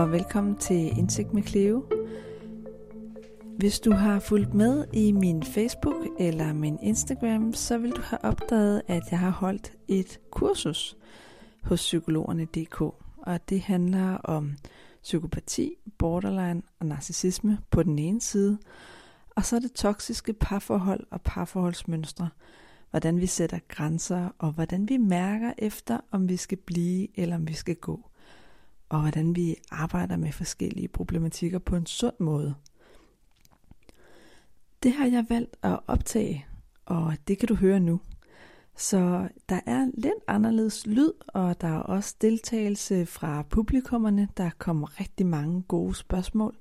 og velkommen til Indsigt med Cleo. Hvis du har fulgt med i min Facebook eller min Instagram, så vil du have opdaget, at jeg har holdt et kursus hos psykologerne.dk. Og det handler om psykopati, borderline og narcissisme på den ene side, og så er det toksiske parforhold og parforholdsmønstre, hvordan vi sætter grænser og hvordan vi mærker efter, om vi skal blive eller om vi skal gå og hvordan vi arbejder med forskellige problematikker på en sund måde. Det har jeg valgt at optage, og det kan du høre nu. Så der er lidt anderledes lyd, og der er også deltagelse fra publikummerne. Der kommer rigtig mange gode spørgsmål.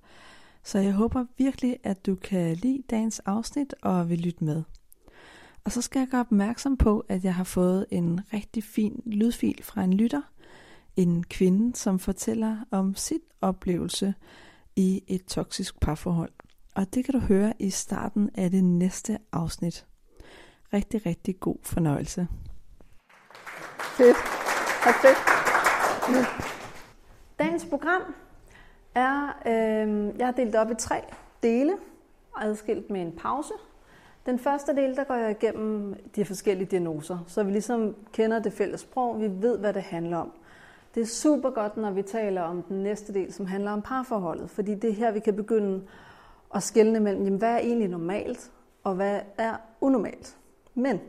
Så jeg håber virkelig, at du kan lide dagens afsnit og vil lytte med. Og så skal jeg gøre opmærksom på, at jeg har fået en rigtig fin lydfil fra en lytter – en kvinde, som fortæller om sit oplevelse i et toksisk parforhold. Og det kan du høre i starten af det næste afsnit. Rigtig, rigtig god fornøjelse. Fedt. Perfekt. Dagens program er, øh, jeg har delt op i tre dele, adskilt med en pause. Den første del, der går jeg igennem de forskellige diagnoser, så vi ligesom kender det fælles sprog, vi ved, hvad det handler om. Det er super godt, når vi taler om den næste del, som handler om parforholdet, fordi det er her, vi kan begynde at skelne mellem, jamen, hvad er egentlig normalt, og hvad er unormalt. Men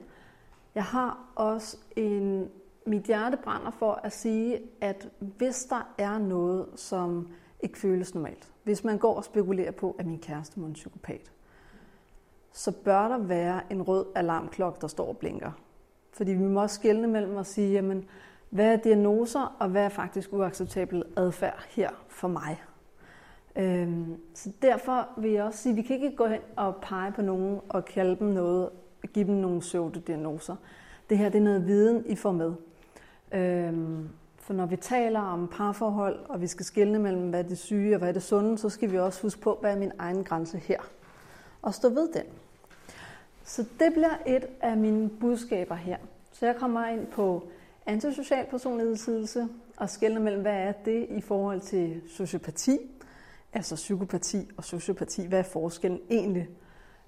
jeg har også en, mit hjerte brænder for at sige, at hvis der er noget, som ikke føles normalt, hvis man går og spekulerer på, at min kæreste er en psykopat, så bør der være en rød alarmklokke, der står og blinker. Fordi vi må også skelne mellem at sige, jamen, hvad er diagnoser, og hvad er faktisk uacceptabel adfærd her for mig? Øhm, så derfor vil jeg også sige, at vi kan ikke gå hen og pege på nogen og kalde dem noget, give dem nogle pseudodiagnoser. Det her det er noget viden, I får med. Øhm, for når vi taler om parforhold, og vi skal skelne mellem, hvad er det syge og hvad er det sunde, så skal vi også huske på, hvad er min egen grænse her. Og stå ved den. Så det bliver et af mine budskaber her. Så jeg kommer ind på antisocial personlighedslidelse og skælder mellem, hvad er det i forhold til sociopati, altså psykopati og sociopati. Hvad er forskellen egentlig?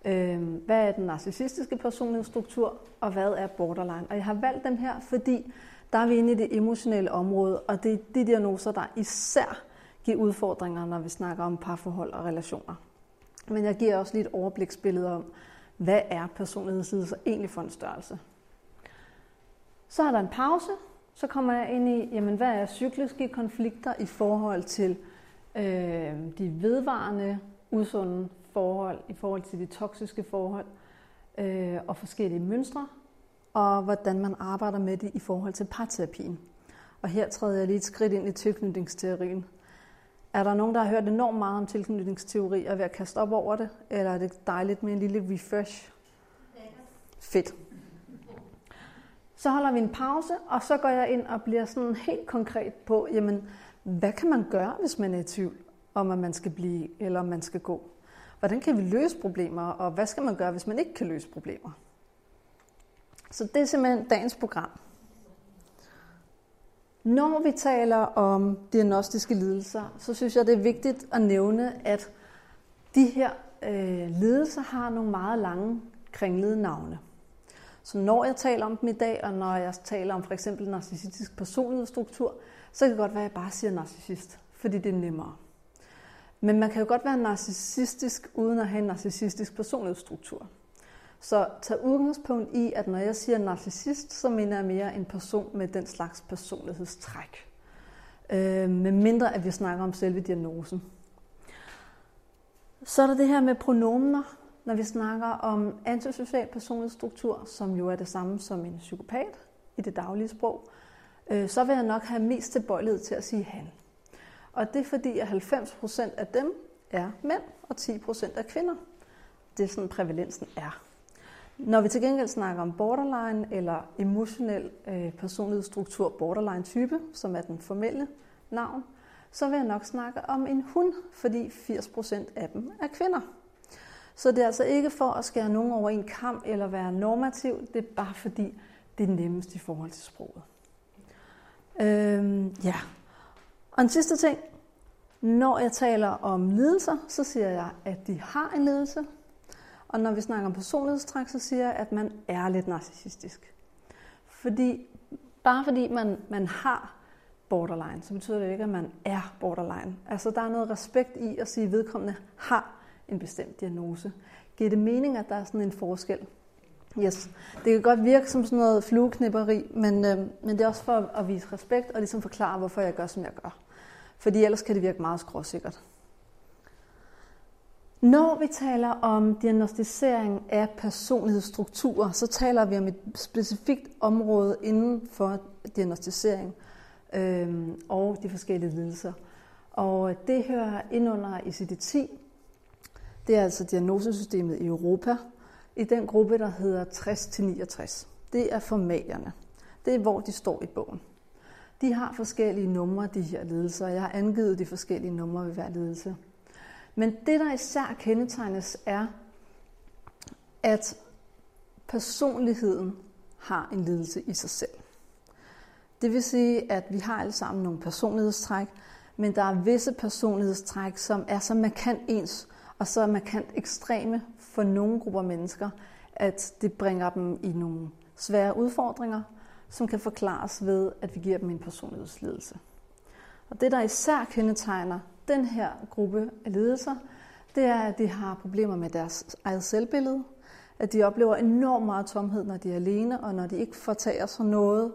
Øhm, hvad er den narcissistiske personlighedsstruktur, og hvad er borderline? Og jeg har valgt dem her, fordi der er vi inde i det emotionelle område, og det er de diagnoser, der især giver udfordringer, når vi snakker om parforhold og relationer. Men jeg giver også lige et overbliksbillede om, hvad er personlighedslidelser egentlig for en størrelse. Så er der en pause, så kommer jeg ind i, jamen, hvad er cykliske konflikter i forhold til øh, de vedvarende usunde forhold, i forhold til de toksiske forhold øh, og forskellige mønstre, og hvordan man arbejder med det i forhold til parterapien. Og her træder jeg lige et skridt ind i tilknytningsteorien. Er der nogen, der har hørt enormt meget om tilknytningsteori og er ved at kaste op over det, eller er det dejligt med en lille refresh? Fedt. Så holder vi en pause, og så går jeg ind og bliver sådan helt konkret på, jamen, hvad kan man gøre, hvis man er i tvivl om, at man skal blive eller om man skal gå? Hvordan kan vi løse problemer, og hvad skal man gøre, hvis man ikke kan løse problemer? Så det er simpelthen dagens program. Når vi taler om diagnostiske lidelser, så synes jeg, det er vigtigt at nævne, at de her øh, lidelser har nogle meget lange kringlede navne. Så når jeg taler om dem i dag, og når jeg taler om for eksempel narcissistisk personlighedsstruktur, så kan det godt være, at jeg bare siger narcissist, fordi det er nemmere. Men man kan jo godt være narcissistisk, uden at have en narcissistisk personlighedsstruktur. Så tag udgangspunkt i, at når jeg siger narcissist, så mener jeg mere en person med den slags personlighedstræk. Øh, med mindre at vi snakker om selve diagnosen. Så er der det her med pronomener når vi snakker om antisocial personlighedsstruktur, som jo er det samme som en psykopat i det daglige sprog, øh, så vil jeg nok have mest tilbøjelighed til at sige han. Og det er fordi, at 90% af dem er mænd, og 10% er kvinder. Det er sådan, prævalensen er. Når vi til gengæld snakker om borderline eller emotionel øh, personlighedsstruktur, borderline-type, som er den formelle navn, så vil jeg nok snakke om en hund, fordi 80% af dem er kvinder. Så det er altså ikke for at skære nogen over en kamp eller være normativ, det er bare fordi, det er nemmest i forhold til sproget. Øhm, ja. Og en sidste ting. Når jeg taler om lidelser, så siger jeg, at de har en lidelse. Og når vi snakker om personlighedstræk, så siger jeg, at man er lidt narcissistisk. Fordi, bare fordi man, man har borderline, så betyder det ikke, at man er borderline. Altså, der er noget respekt i at sige, at vedkommende har en bestemt diagnose. Giver det mening, at der er sådan en forskel? Yes. Det kan godt virke som sådan noget flueknipperi, men, øh, men det er også for at vise respekt og ligesom forklare, hvorfor jeg gør, som jeg gør. Fordi ellers kan det virke meget skråsikkert. Når vi taler om diagnostisering af personlighedsstrukturer, så taler vi om et specifikt område inden for diagnostisering øh, og de forskellige lidelser. Og det hører ind under ICD-10. Det er altså diagnosesystemet i Europa. I den gruppe, der hedder 60-69. Det er formalierne. Det er, hvor de står i bogen. De har forskellige numre, de her lidelser. Jeg har angivet de forskellige numre ved hver lidelse. Men det, der især kendetegnes, er, at personligheden har en lidelse i sig selv. Det vil sige, at vi har alle sammen nogle personlighedstræk, men der er visse personlighedstræk, som er så markant ens, og så er markant ekstreme for nogle grupper mennesker, at det bringer dem i nogle svære udfordringer, som kan forklares ved, at vi giver dem en personlighedslidelse. Og det, der især kendetegner den her gruppe af ledelser, det er, at de har problemer med deres eget selvbillede, at de oplever enormt meget tomhed, når de er alene, og når de ikke fortager sig noget,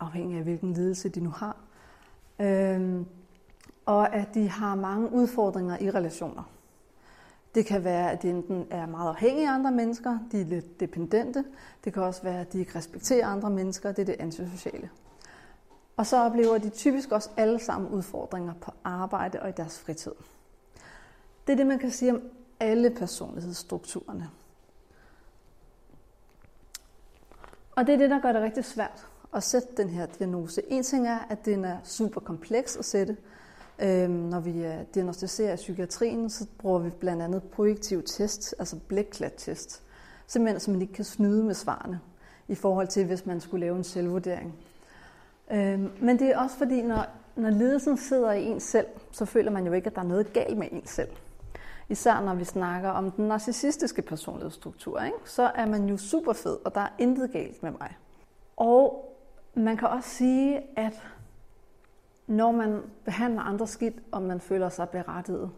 afhængig af hvilken lidelse de nu har. Øhm, og at de har mange udfordringer i relationer. Det kan være, at de enten er meget afhængige af andre mennesker, de er lidt dependente. Det kan også være, at de ikke respekterer andre mennesker, det er det antisociale. Og så oplever de typisk også alle sammen udfordringer på arbejde og i deres fritid. Det er det, man kan sige om alle personlighedsstrukturerne. Og det er det, der gør det rigtig svært at sætte den her diagnose. En ting er, at den er super kompleks at sætte. Øhm, når vi øh, diagnostiserer psykiatrien, så bruger vi blandt andet projektiv test, altså blækklat-test. Simpelthen, så man ikke kan snyde med svarene i forhold til, hvis man skulle lave en selvvurdering. Øhm, men det er også fordi, når, når ledelsen sidder i en selv, så føler man jo ikke, at der er noget galt med en selv. Især når vi snakker om den narcissistiske personlighedsstruktur, ikke? så er man jo super fed, og der er intet galt med mig. Og man kan også sige, at når man behandler andre skidt, og man føler sig berettiget,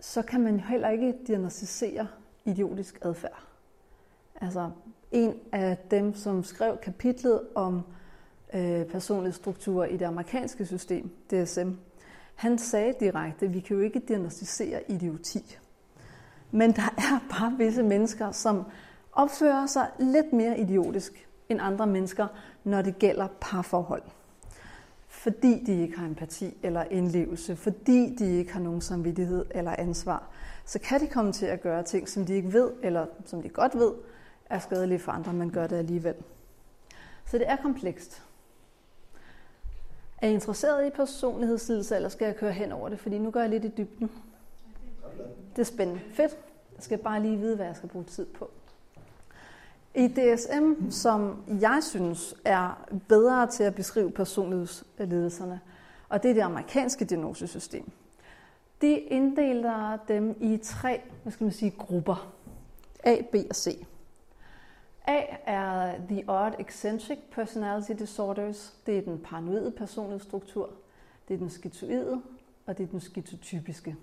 så kan man heller ikke diagnostisere idiotisk adfærd. Altså, en af dem, som skrev kapitlet om øh, personlighedsstrukturer i det amerikanske system, DSM, han sagde direkte, at vi kan jo ikke diagnostisere idioti. Men der er bare visse mennesker, som opfører sig lidt mere idiotisk end andre mennesker, når det gælder parforhold. Fordi de ikke har empati eller indlevelse, fordi de ikke har nogen samvittighed eller ansvar, så kan de komme til at gøre ting, som de ikke ved, eller som de godt ved, er skadelige for andre, men gør det alligevel. Så det er komplekst. Er I interesseret i personlighedslidelse, eller skal jeg køre hen over det? Fordi nu går jeg lidt i dybden. Det er spændende. Fedt. Jeg skal bare lige vide, hvad jeg skal bruge tid på. I DSM, som jeg synes er bedre til at beskrive personlighedsledelserne, og det er det amerikanske diagnosesystem, de inddeler dem i tre hvad skal man sige, grupper. A, B og C. A er The Odd Eccentric Personality Disorders. Det er den paranoide personlighedsstruktur. Det er den skizoide, og det er den skizotypiske.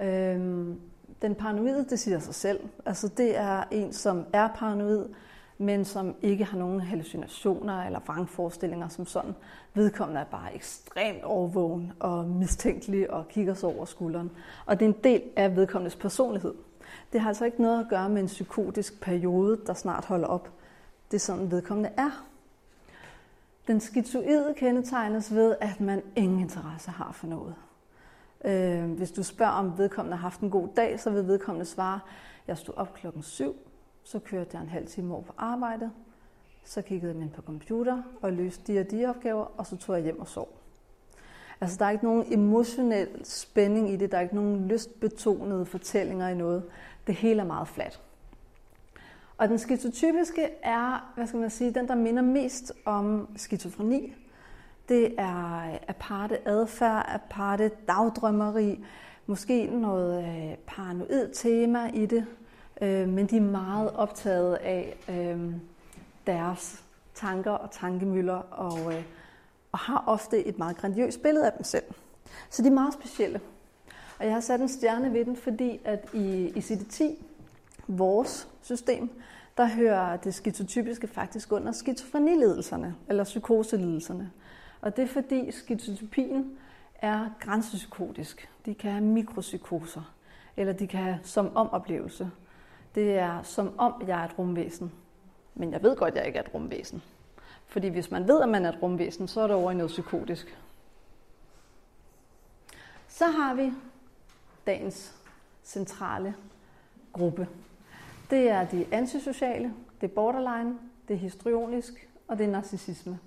Øhm, den paranoide, det siger sig selv. Altså det er en, som er paranoid, men som ikke har nogen hallucinationer eller vrangforestillinger som sådan. Vedkommende er bare ekstremt overvågen og mistænkelig og kigger sig over skulderen. Og det er en del af vedkommendes personlighed. Det har altså ikke noget at gøre med en psykotisk periode, der snart holder op. Det er sådan, vedkommende er. Den skizoide kendetegnes ved, at man ingen interesse har for noget. Øh, hvis du spørger, om vedkommende har haft en god dag, så vil vedkommende svare, jeg stod op klokken 7, så kørte jeg en halv time over på arbejdet, så kiggede jeg ind på computer og løste de og de opgaver, og så tog jeg hjem og sov. Altså, der er ikke nogen emotionel spænding i det, der er ikke nogen lystbetonede fortællinger i noget. Det hele er meget fladt. Og den skizotypiske er, hvad skal man sige, den, der minder mest om skizofreni. Det er aparte adfærd, aparte dagdrømmeri, måske noget øh, paranoid tema i det, øh, men de er meget optaget af øh, deres tanker og tankemøller, og, og har ofte et meget grandiøst billede af dem selv. Så de er meget specielle. Og jeg har sat en stjerne ved den, fordi at i, i CD10, vores system, der hører det skizotypiske faktisk under skizofrenilidelserne, eller psykoselidelserne. Og det er fordi skizotypien er grænsepsykotisk. De kan have mikropsykoser, eller de kan have som om oplevelse. Det er som om jeg er et rumvæsen, men jeg ved godt, at jeg ikke er et rumvæsen. Fordi hvis man ved, at man er et rumvæsen, så er det over i noget psykotisk. Så har vi dagens centrale gruppe. Det er de antisociale, det er borderline, det er histrionisk og det er narcissisme.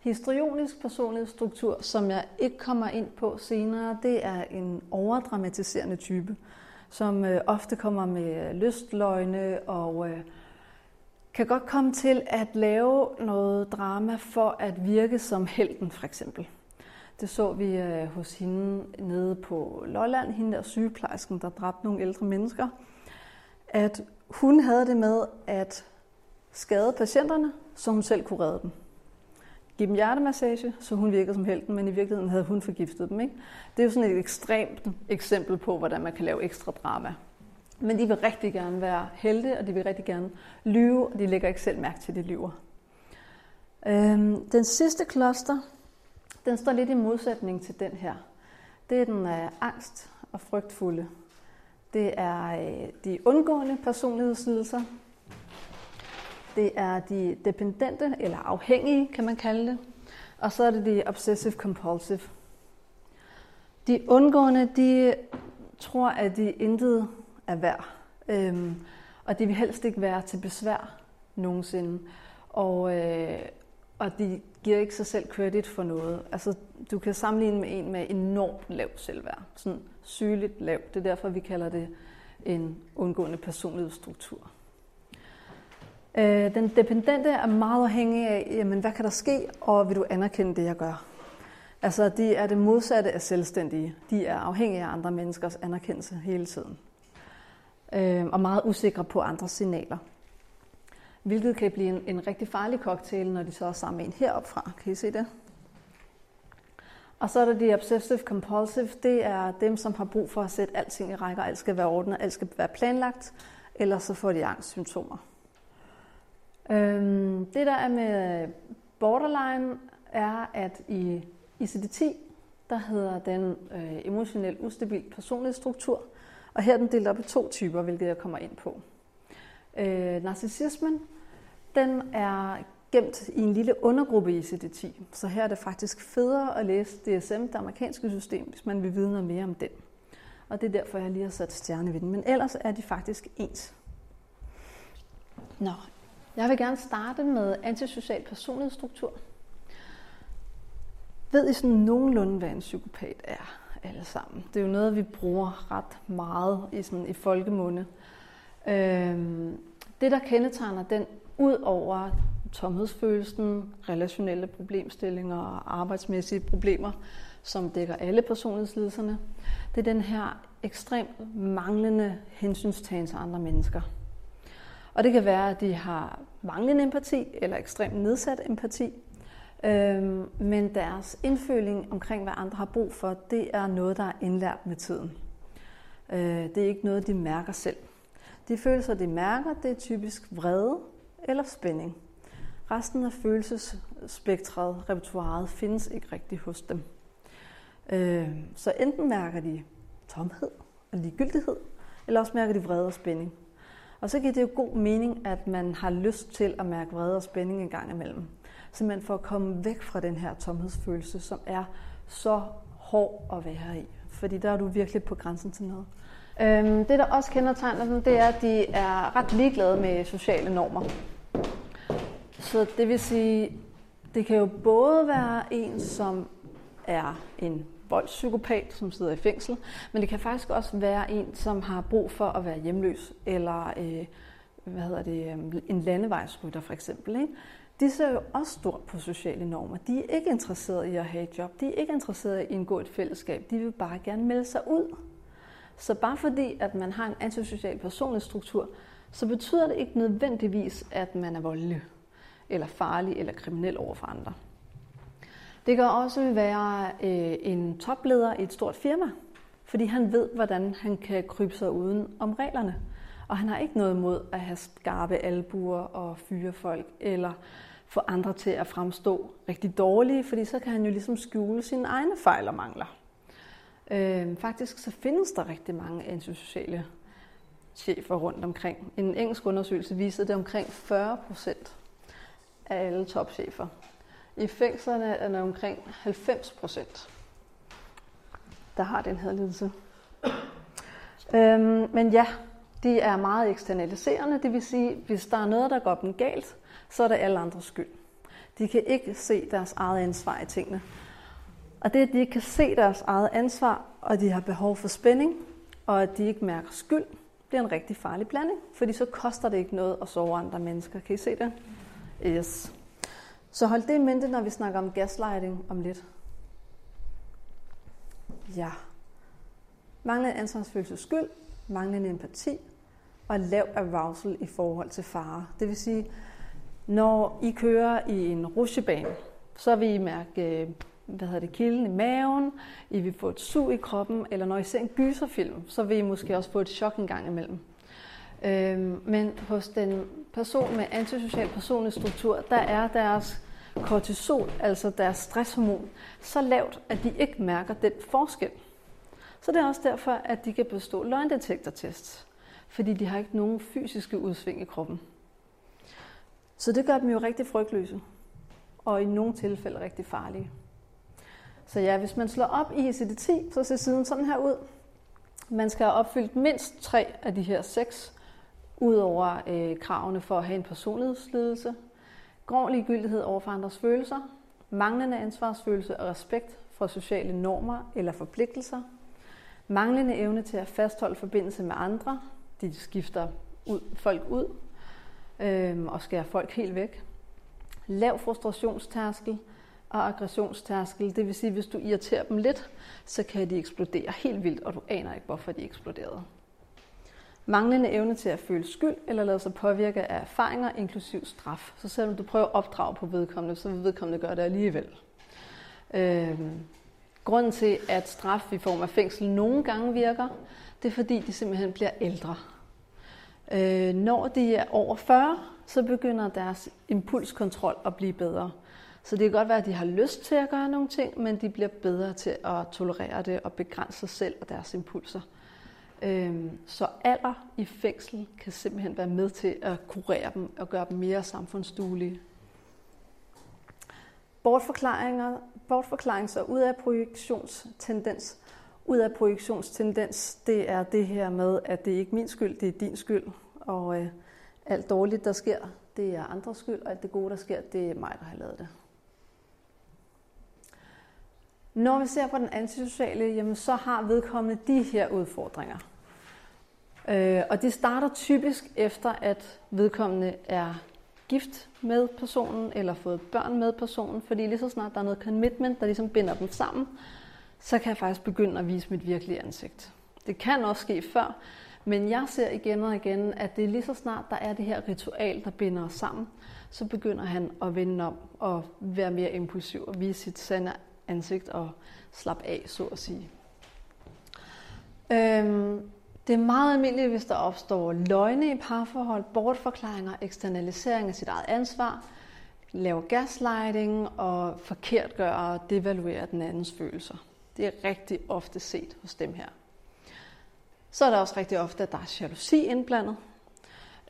Histrionisk personlighedsstruktur, som jeg ikke kommer ind på senere, det er en overdramatiserende type, som øh, ofte kommer med lystløgne og øh, kan godt komme til at lave noget drama for at virke som helten, for eksempel. Det så vi øh, hos hende nede på Lolland, hende der sygeplejersken, der dræbte nogle ældre mennesker, at hun havde det med at skade patienterne, så hun selv kunne redde dem give dem hjertemassage, så hun virkede som helten, men i virkeligheden havde hun forgiftet dem. Ikke? Det er jo sådan et ekstremt eksempel på, hvordan man kan lave ekstra drama. Men de vil rigtig gerne være helte, og de vil rigtig gerne lyve, og de lægger ikke selv mærke til, at de lyver. Øhm, den sidste kloster, den står lidt i modsætning til den her. Det er den øh, angst og frygtfulde. Det er øh, de undgående personlighedslidelser. Det er de dependente, eller afhængige, kan man kalde det. Og så er det de obsessive compulsive. De undgående, de tror, at de intet er værd. Øhm, og de vil helst ikke være til besvær nogensinde. Og, øh, og de giver ikke sig selv credit for noget. Altså, du kan sammenligne med en med enormt lav selvværd. Sådan sygeligt lav. Det er derfor, vi kalder det en undgående personlighedsstruktur. Øh, den dependente er meget afhængig af, jamen, hvad kan der ske, og vil du anerkende det, jeg gør? Altså, de er det modsatte af selvstændige. De er afhængige af andre menneskers anerkendelse hele tiden. Øh, og meget usikre på andres signaler. Hvilket kan blive en, en rigtig farlig cocktail, når de så er sammen med en heropfra. Kan I se det? Og så er der de obsessive compulsive. Det er dem, som har brug for at sætte alting i rækker. Alt skal være ordnet, alt skal være planlagt. Ellers så får de angstsymptomer. Øhm, det der er med borderline, er, at i ICD-10, der hedder den øh, emotionel ustabil personlighedsstruktur. Og her er den delt op i to typer, hvilket jeg kommer ind på. Øh, narcissismen, den er gemt i en lille undergruppe i ICD-10. Så her er det faktisk federe at læse DSM, det amerikanske system, hvis man vil vide noget mere om den. Og det er derfor, jeg lige har sat stjerne ved den. Men ellers er de faktisk ens. Nå, jeg vil gerne starte med antisocial personlighedsstruktur. Ved I sådan nogenlunde, hvad en psykopat er alle sammen? Det er jo noget, vi bruger ret meget i, sådan, i folkemunde. Øhm, det, der kendetegner den, ud over tomhedsfølelsen, relationelle problemstillinger og arbejdsmæssige problemer, som dækker alle personlighedslidelserne, det er den her ekstremt manglende hensynstagen til andre mennesker. Og det kan være, at de har manglende empati eller ekstremt nedsat empati, øhm, men deres indføling omkring, hvad andre har brug for, det er noget, der er indlært med tiden. Øh, det er ikke noget, de mærker selv. De følelser, de mærker, det er typisk vrede eller spænding. Resten af følelsesspektret, repertoireet, findes ikke rigtigt hos dem. Øh, så enten mærker de tomhed og ligegyldighed, eller også mærker de vrede og spænding. Og så giver det jo god mening, at man har lyst til at mærke vrede og spænding en gang imellem. Så man får komme væk fra den her tomhedsfølelse, som er så hård at være i. Fordi der er du virkelig på grænsen til noget. Øhm, det, der også kendetegner dem, det er, at de er ret ligeglade med sociale normer. Så det vil sige, det kan jo både være en, som er en voldspsykopat, som sidder i fængsel, men det kan faktisk også være en, som har brug for at være hjemløs, eller øh, hvad hedder det, øh, en landevejsrytter for eksempel. Ikke? de ser jo også stort på sociale normer. De er ikke interesserede i at have et job. De er ikke interesserede i at indgå et fællesskab. De vil bare gerne melde sig ud. Så bare fordi, at man har en antisocial personlighedsstruktur, så betyder det ikke nødvendigvis, at man er voldelig, eller farlig, eller kriminel over for andre. Det kan også være øh, en topleder i et stort firma, fordi han ved, hvordan han kan krybe sig uden om reglerne. Og han har ikke noget imod at have skarpe albuer og fyre folk, eller få andre til at fremstå rigtig dårlige, fordi så kan han jo ligesom skjule sine egne fejl og mangler. Øh, faktisk så findes der rigtig mange antisociale chefer rundt omkring. En engelsk undersøgelse viste, at det er omkring 40 procent af alle topchefer. I fængslerne er der omkring 90 procent, der har den her lidelse. Øhm, men ja, de er meget eksternaliserende, det vil sige, hvis der er noget, der går dem galt, så er det alle andres skyld. De kan ikke se deres eget ansvar i tingene. Og det, at de ikke kan se deres eget ansvar, og de har behov for spænding, og at de ikke mærker skyld, det er en rigtig farlig blanding, fordi så koster det ikke noget at sove andre mennesker. Kan I se det? Yes. Så hold det i mente, når vi snakker om gaslighting om lidt. Ja. Manglende ansvarsfølelse skyld, manglende empati og lav arousal i forhold til fare. Det vil sige, når I kører i en rushebane, så vil I mærke øh, hvad hedder det, kilden i maven, I vil få et sug i kroppen, eller når I ser en gyserfilm, så vil I måske også få et chok en gang imellem. Øhm, men hos den person med antisocial personlig struktur, der er deres kortisol, altså deres stresshormon, så lavt, at de ikke mærker den forskel. Så det er også derfor, at de kan bestå løgndetektortests, fordi de har ikke nogen fysiske udsving i kroppen. Så det gør dem jo rigtig frygtløse, og i nogle tilfælde rigtig farlige. Så ja, hvis man slår op i ICD-10, så ser siden sådan her ud. Man skal have opfyldt mindst tre af de her seks, udover øh, kravene for at have en personlighedslidelse. Grov ligegyldighed over for andres følelser, manglende ansvarsfølelse og respekt for sociale normer eller forpligtelser, manglende evne til at fastholde forbindelse med andre, de skifter ud, folk ud øh, og skærer folk helt væk, lav frustrationstærskel, og aggressionstærskel. Det vil sige, at hvis du irriterer dem lidt, så kan de eksplodere helt vildt, og du aner ikke, hvorfor de eksploderede. Manglende evne til at føle skyld eller lade sig påvirke af erfaringer, inklusiv straf. Så selvom du prøver at opdrage på vedkommende, så vil vedkommende gøre det alligevel. Øhm, grunden til, at straf i form af fængsel nogle gange virker, det er fordi, de simpelthen bliver ældre. Øh, når de er over 40, så begynder deres impulskontrol at blive bedre. Så det kan godt være, at de har lyst til at gøre nogle ting, men de bliver bedre til at tolerere det og begrænse sig selv og deres impulser. Øhm, så alder i fængsel kan simpelthen være med til at kurere dem og gøre dem mere samfundsduelige. Bortforklaringer, bortforklarings- og ud af projektionstendens. Ud af projektionstendens, det er det her med, at det er ikke min skyld, det er din skyld. Og øh, alt dårligt, der sker, det er andres skyld, og alt det gode, der sker, det er mig, der har lavet det. Når vi ser på den antisociale, jamen, så har vedkommende de her udfordringer. Øh, og det starter typisk efter, at vedkommende er gift med personen, eller fået børn med personen, fordi lige så snart der er noget commitment, der ligesom binder dem sammen, så kan jeg faktisk begynde at vise mit virkelige ansigt. Det kan også ske før, men jeg ser igen og igen, at det er lige så snart der er det her ritual, der binder os sammen, så begynder han at vende om og være mere impulsiv og vise sit sande ansigt og slappe af, så at sige. Øhm, det er meget almindeligt, hvis der opstår løgne i parforhold, bortforklaringer, eksternalisering af sit eget ansvar, laver gaslighting og forkert gør og devaluerer den andens følelser. Det er rigtig ofte set hos dem her. Så er der også rigtig ofte, at der er jalousi indblandet.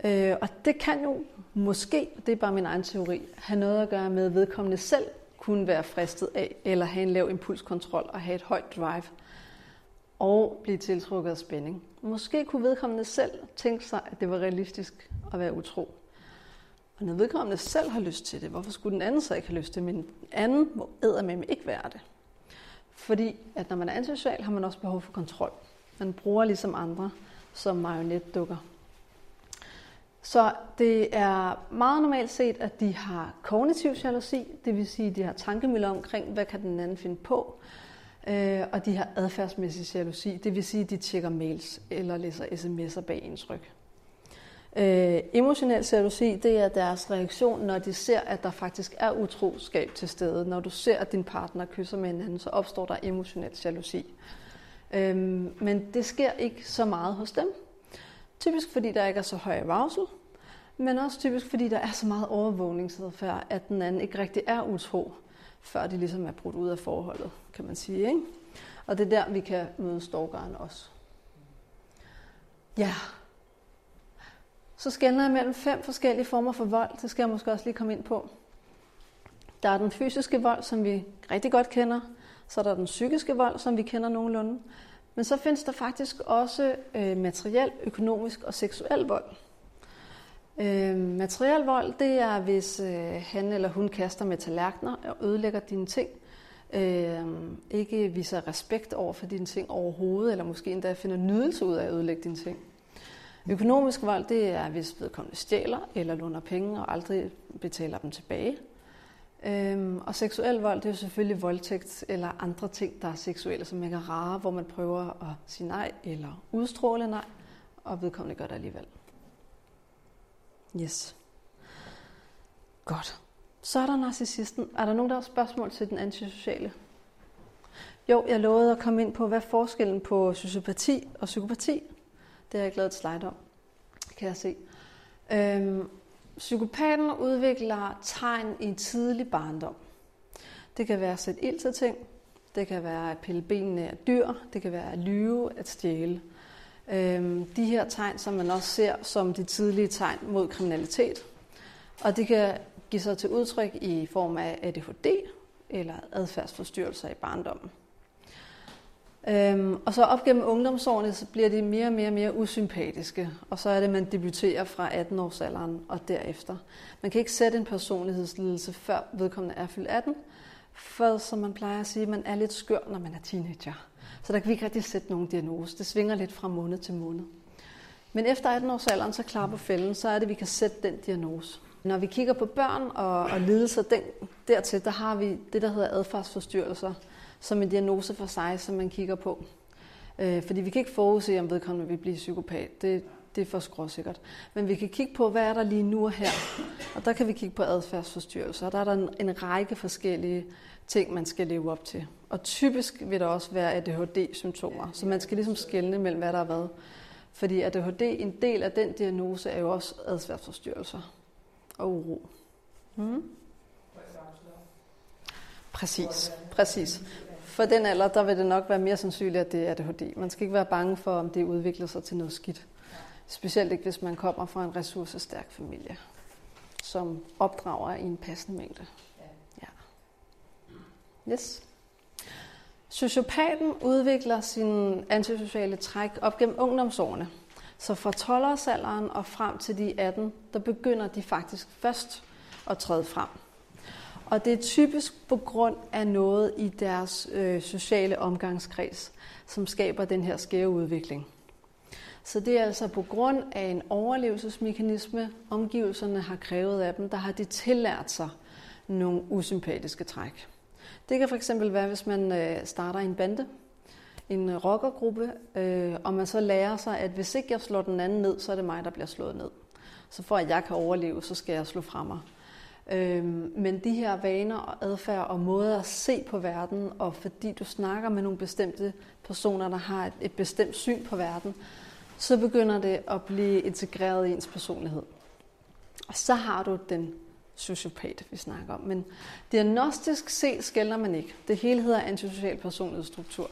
Øh, og det kan jo måske, det er bare min egen teori, have noget at gøre med, at vedkommende selv kunne være fristet af, eller have en lav impulskontrol og have et højt drive, og blive tiltrukket af spænding. Måske kunne vedkommende selv tænke sig, at det var realistisk at være utro. Og når vedkommende selv har lyst til det, hvorfor skulle den anden så ikke have lyst til det? Men den anden må eddermame ikke være det. Fordi at når man er antisocial, har man også behov for kontrol. Man bruger ligesom andre som marionetdukker. Så det er meget normalt set, at de har kognitiv jalousi, det vil sige, at de har tankemøller omkring, hvad kan den anden finde på, øh, og de har adfærdsmæssig jalousi, det vil sige, at de tjekker mails eller læser sms'er bag ryg. Øh, emotionel jalousi, det er deres reaktion, når de ser, at der faktisk er utroskab til stede. Når du ser, at din partner kysser med hinanden, så opstår der emotionel jalousi. Øh, men det sker ikke så meget hos dem. Typisk fordi der ikke er så høj arousal, men også typisk fordi der er så meget overvågningsadfærd, at den anden ikke rigtig er utro, før de ligesom er brudt ud af forholdet, kan man sige. Ikke? Og det er der, vi kan møde stalkeren også. Ja, så skældner jeg mellem fem forskellige former for vold. Det skal jeg måske også lige komme ind på. Der er den fysiske vold, som vi rigtig godt kender. Så er der den psykiske vold, som vi kender nogenlunde. Men så findes der faktisk også øh, materiel, økonomisk og seksuel vold. Øh, materiel vold, det er, hvis øh, han eller hun kaster med tallerkener og ødelægger dine ting. Øh, ikke viser respekt over for dine ting overhovedet, eller måske endda finder nydelse ud af at ødelægge dine ting. Økonomisk vold, det er, hvis vedkommende stjæler eller låner penge og aldrig betaler dem tilbage. Øhm, og seksuel vold, det er jo selvfølgelig voldtægt eller andre ting, der er seksuelle, som ikke er rare, hvor man prøver at sige nej eller udstråle nej, og vedkommende gør det alligevel. Yes. Godt. Så er der narcissisten. Er der nogen, der har spørgsmål til den antisociale? Jo, jeg lovede at komme ind på, hvad forskellen på sociopati og psykopati det har jeg ikke lavet et slide om, kan jeg se. Øhm, psykopaten udvikler tegn i tidlig barndom. Det kan være at sætte ild til ting, det kan være at pille benene af dyr, det kan være at lyve, at stjæle. Øhm, de her tegn, som man også ser som de tidlige tegn mod kriminalitet. Og det kan give sig til udtryk i form af ADHD eller adfærdsforstyrrelser i barndommen. Øhm, og så op gennem ungdomsårene, så bliver de mere og mere og mere usympatiske, og så er det, man debuterer fra 18-årsalderen og derefter. Man kan ikke sætte en personlighedslidelse, før vedkommende er fyldt 18, for som man plejer at sige, man er lidt skør, når man er teenager. Så der kan vi ikke rigtig sætte nogen diagnose. Det svinger lidt fra måned til måned. Men efter 18-årsalderen, så klapper fælden, så er det, at vi kan sætte den diagnose. Når vi kigger på børn og, og lidelser den, dertil, der har vi det, der hedder adfærdsforstyrrelser – som en diagnose for sig, som man kigger på. Øh, fordi vi kan ikke forudse, om vedkommende vil blive psykopat. Det, det er for skråsikkert. Men vi kan kigge på, hvad er der lige nu og her. Og der kan vi kigge på adfærdsforstyrrelser. Og der er der en, en række forskellige ting, man skal leve op til. Og typisk vil der også være ADHD-symptomer. Så man skal ligesom skelne mellem, hvad der er hvad. Fordi ADHD, en del af den diagnose, er jo også adfærdsforstyrrelser og uro. Hmm? Præcis, præcis for den alder, der vil det nok være mere sandsynligt, at det er ADHD. Man skal ikke være bange for, om det udvikler sig til noget skidt. Specielt ikke, hvis man kommer fra en ressourcestærk familie, som opdrager i en passende mængde. Yes. Sociopaten udvikler sin antisociale træk op gennem ungdomsårene. Så fra 12-årsalderen og frem til de 18, der begynder de faktisk først at træde frem. Og det er typisk på grund af noget i deres øh, sociale omgangskreds, som skaber den her skæve udvikling. Så det er altså på grund af en overlevelsesmekanisme, omgivelserne har krævet af dem, der har de tillært sig nogle usympatiske træk. Det kan fx være, hvis man øh, starter en bande, en øh, rockergruppe, øh, og man så lærer sig, at hvis ikke jeg slår den anden ned, så er det mig, der bliver slået ned. Så for at jeg kan overleve, så skal jeg slå fra mig. Øhm, men de her vaner og adfærd og måder at se på verden, og fordi du snakker med nogle bestemte personer, der har et, et bestemt syn på verden, så begynder det at blive integreret i ens personlighed. Og så har du den sociopat, vi snakker om. Men diagnostisk set skældner man ikke. Det hele hedder antisocial personlighedsstruktur.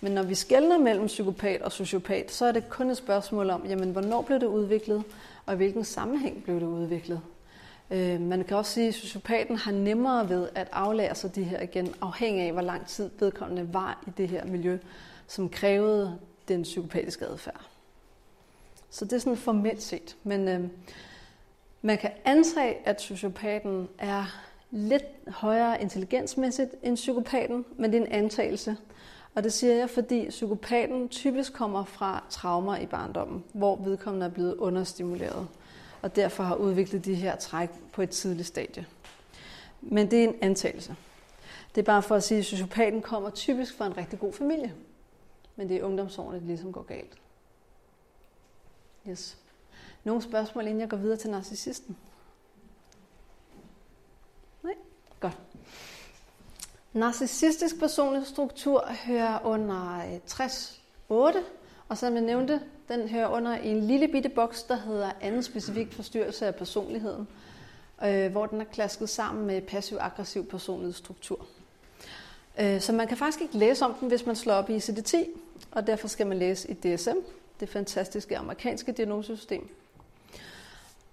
Men når vi skældner mellem psykopat og sociopat, så er det kun et spørgsmål om, jamen, hvornår blev det udviklet, og i hvilken sammenhæng blev det udviklet. Øh, man kan også sige, at sociopaten har nemmere ved at aflære sig de her igen, afhængig af, hvor lang tid vedkommende var i det her miljø, som krævede den psykopatiske adfærd. Så det er sådan formelt set. Men øh, man kan antage, at sociopaten er lidt højere intelligensmæssigt end psykopaten, men det er en antagelse. Og det siger jeg, fordi psykopaten typisk kommer fra traumer i barndommen, hvor vedkommende er blevet understimuleret, og derfor har udviklet de her træk på et tidligt stadie. Men det er en antagelse. Det er bare for at sige, at sociopaten kommer typisk fra en rigtig god familie. Men det er ungdomsårene, det ligesom går galt. Yes. Nogle spørgsmål, inden jeg går videre til narcissisten? Nej? Godt. Narcissistisk personlighedsstruktur hører under øh, 68, og som jeg nævnte, den hører under en lille bitte boks, der hedder anden specifik forstyrrelse af personligheden, øh, hvor den er klasket sammen med passiv-aggressiv personlighedsstruktur. Øh, så man kan faktisk ikke læse om den, hvis man slår op i ICD-10, og derfor skal man læse i DSM, det fantastiske amerikanske diagnosesystem.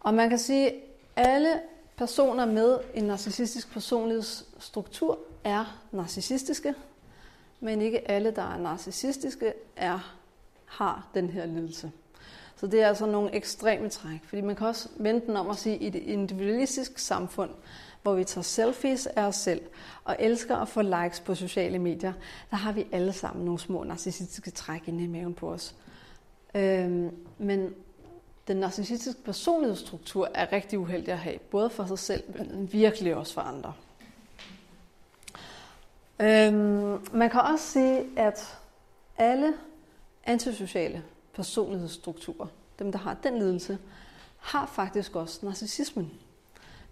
Og man kan sige, at alle personer med en narcissistisk personlighedsstruktur er narcissistiske, men ikke alle, der er narcissistiske, er, har den her lidelse. Så det er altså nogle ekstreme træk, fordi man kan også vente den om at sige, at i et individualistisk samfund, hvor vi tager selfies af os selv og elsker at få likes på sociale medier, der har vi alle sammen nogle små narcissistiske træk inde i maven på os. Øhm, men den narcissistiske personlighedsstruktur er rigtig uheldig at have, både for sig selv, men virkelig også for andre. Øhm, man kan også sige, at alle antisociale personlighedsstrukturer, dem der har den lidelse, har faktisk også narcissismen.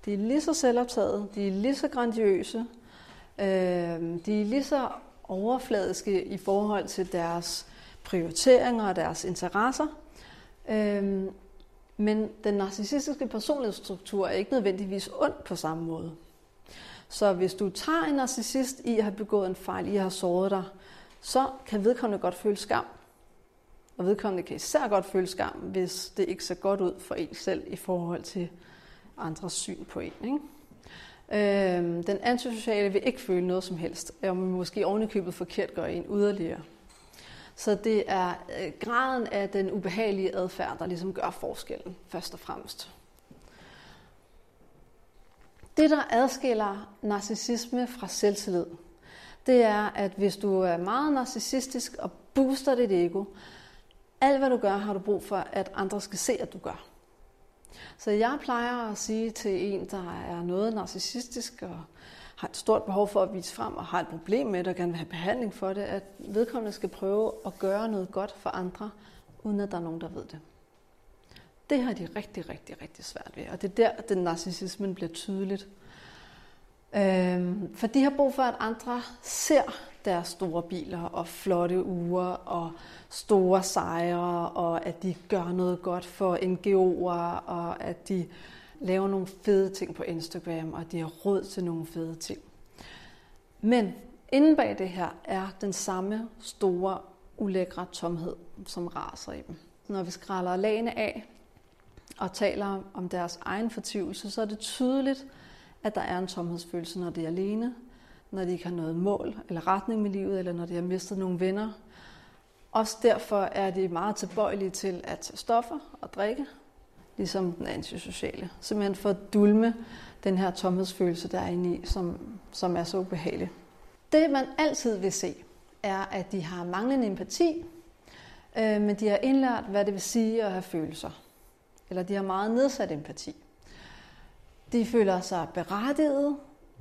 De er lige så selvoptaget, de er lige så grandiøse, øh, de er lige så overfladiske i forhold til deres prioriteringer og deres interesser. Øhm, men den narcissistiske personlighedsstruktur er ikke nødvendigvis ond på samme måde. Så hvis du tager en narcissist i at have begået en fejl, i at have såret dig, så kan vedkommende godt føle skam. Og vedkommende kan især godt føle skam, hvis det ikke ser godt ud for en selv i forhold til andres syn på en. Ikke? Øhm, den antisociale vil ikke føle noget som helst, og måske ovenikøbet forkert gør en yderligere. Så det er øh, graden af den ubehagelige adfærd, der ligesom gør forskellen, først og fremmest. Det, der adskiller narcissisme fra selvtillid, det er, at hvis du er meget narcissistisk og booster dit ego, alt hvad du gør, har du brug for, at andre skal se, at du gør. Så jeg plejer at sige til en, der er noget narcissistisk og har et stort behov for at vise frem og har et problem med det og gerne vil have behandling for det, at vedkommende skal prøve at gøre noget godt for andre, uden at der er nogen, der ved det. Det har de rigtig, rigtig, rigtig svært ved, og det er der, at den narcissismen bliver tydeligt. Øhm, for de har brug for, at andre ser deres store biler og flotte uger og store sejre, og at de gør noget godt for NGO'er, og at de laver nogle fede ting på Instagram, og de har råd til nogle fede ting. Men inden bag det her er den samme store, ulækre tomhed, som raser i dem. Når vi skræller lagene af og taler om deres egen fortvivlelse, så er det tydeligt, at der er en tomhedsfølelse, når det er alene, når de ikke har noget mål eller retning med livet, eller når de har mistet nogle venner. Også derfor er de meget tilbøjelige til at tage stoffer og drikke, ligesom den antisociale. Simpelthen for at dulme den her tomhedsfølelse, der er inde i, som, som er så ubehagelig. Det man altid vil se, er, at de har manglende empati, øh, men de har indlært, hvad det vil sige at have følelser. Eller de har meget nedsat empati. De føler sig berettiget,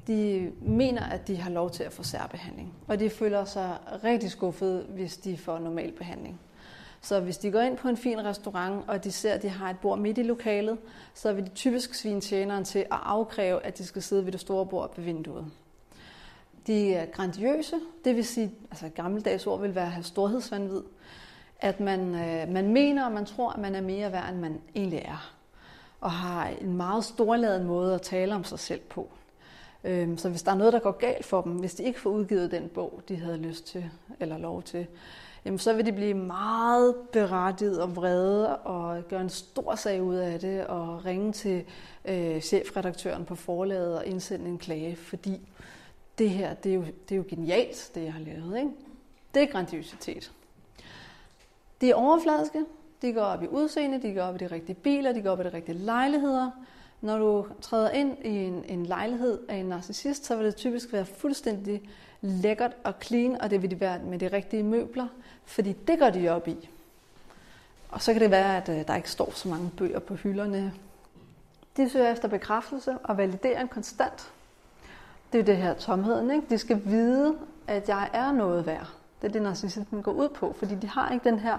de mener, at de har lov til at få særbehandling. Og de føler sig rigtig skuffede, hvis de får normal behandling. Så hvis de går ind på en fin restaurant, og de ser, at de har et bord midt i lokalet, så vil de typisk svine tjeneren til at afkræve, at de skal sidde ved det store bord ved vinduet. De er grandiøse, det vil sige, altså et gammeldags ord vil være at have storhedsvandvid. At man, øh, man mener, og man tror, at man er mere værd, end man egentlig er. Og har en meget storladet måde at tale om sig selv på. Øhm, så hvis der er noget, der går galt for dem, hvis de ikke får udgivet den bog, de havde lyst til eller lov til, jamen så vil de blive meget berettiget og vrede og gøre en stor sag ud af det og ringe til øh, chefredaktøren på forlaget og indsende en klage, fordi det her, det er jo, det er jo genialt, det jeg har lavet. Ikke? Det er grandiositet. De er overfladiske, de går op i udseende, de går op i de rigtige biler, de går op i de rigtige lejligheder, når du træder ind i en, en lejlighed af en narcissist, så vil det typisk være fuldstændig lækkert og clean, og det vil de være med de rigtige møbler, fordi det går de op i. Og så kan det være, at øh, der ikke står så mange bøger på hylderne. De søger efter bekræftelse og validering konstant. Det er det her tomheden. Ikke? De skal vide, at jeg er noget værd. Det er det, narcissismen går ud på, fordi de har ikke den her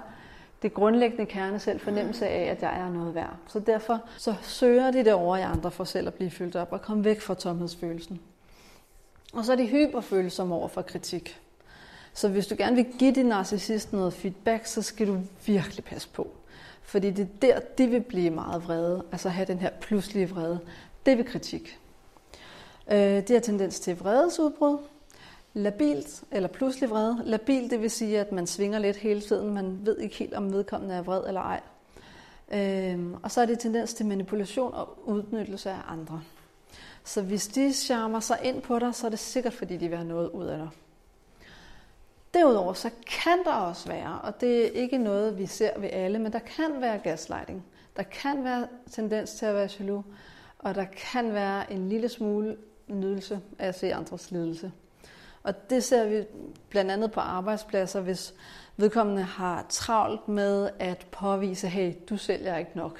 det grundlæggende kerne selv fornemmelse af, at jeg er noget værd. Så derfor så søger de det over i andre for selv at blive fyldt op og komme væk fra tomhedsfølelsen. Og så er de hyperfølsomme over for kritik. Så hvis du gerne vil give din narcissist noget feedback, så skal du virkelig passe på. Fordi det er der, de vil blive meget vrede, altså have den her pludselige vrede. Det vil kritik. Øh, de har tendens til vredesudbrud, labilt eller pludselig vred. Labil, det vil sige, at man svinger lidt hele tiden. Man ved ikke helt, om vedkommende er vred eller ej. Øhm, og så er det tendens til manipulation og udnyttelse af andre. Så hvis de charmer sig ind på dig, så er det sikkert, fordi de vil have noget ud af dig. Derudover så kan der også være, og det er ikke noget, vi ser ved alle, men der kan være gaslighting. Der kan være tendens til at være jaloux, og der kan være en lille smule nydelse af at se andres lidelse. Og det ser vi blandt andet på arbejdspladser, hvis vedkommende har travlt med at påvise, hey, du sælger ikke nok.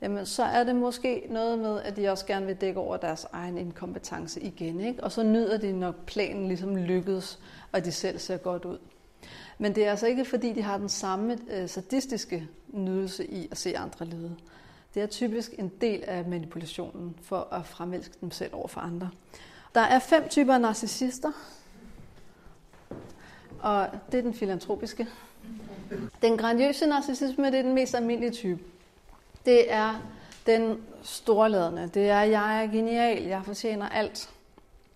Jamen, så er det måske noget med, at de også gerne vil dække over deres egen inkompetence igen. Ikke? Og så nyder de nok planen ligesom lykkedes, og de selv ser godt ud. Men det er altså ikke, fordi de har den samme øh, sadistiske nydelse i at se andre lide. Det er typisk en del af manipulationen for at fremælske dem selv over for andre. Der er fem typer narcissister, og det er den filantropiske. Den grandiøse narcissisme det er den mest almindelige type. Det er den storladende. Det er, jeg er genial, jeg fortjener alt.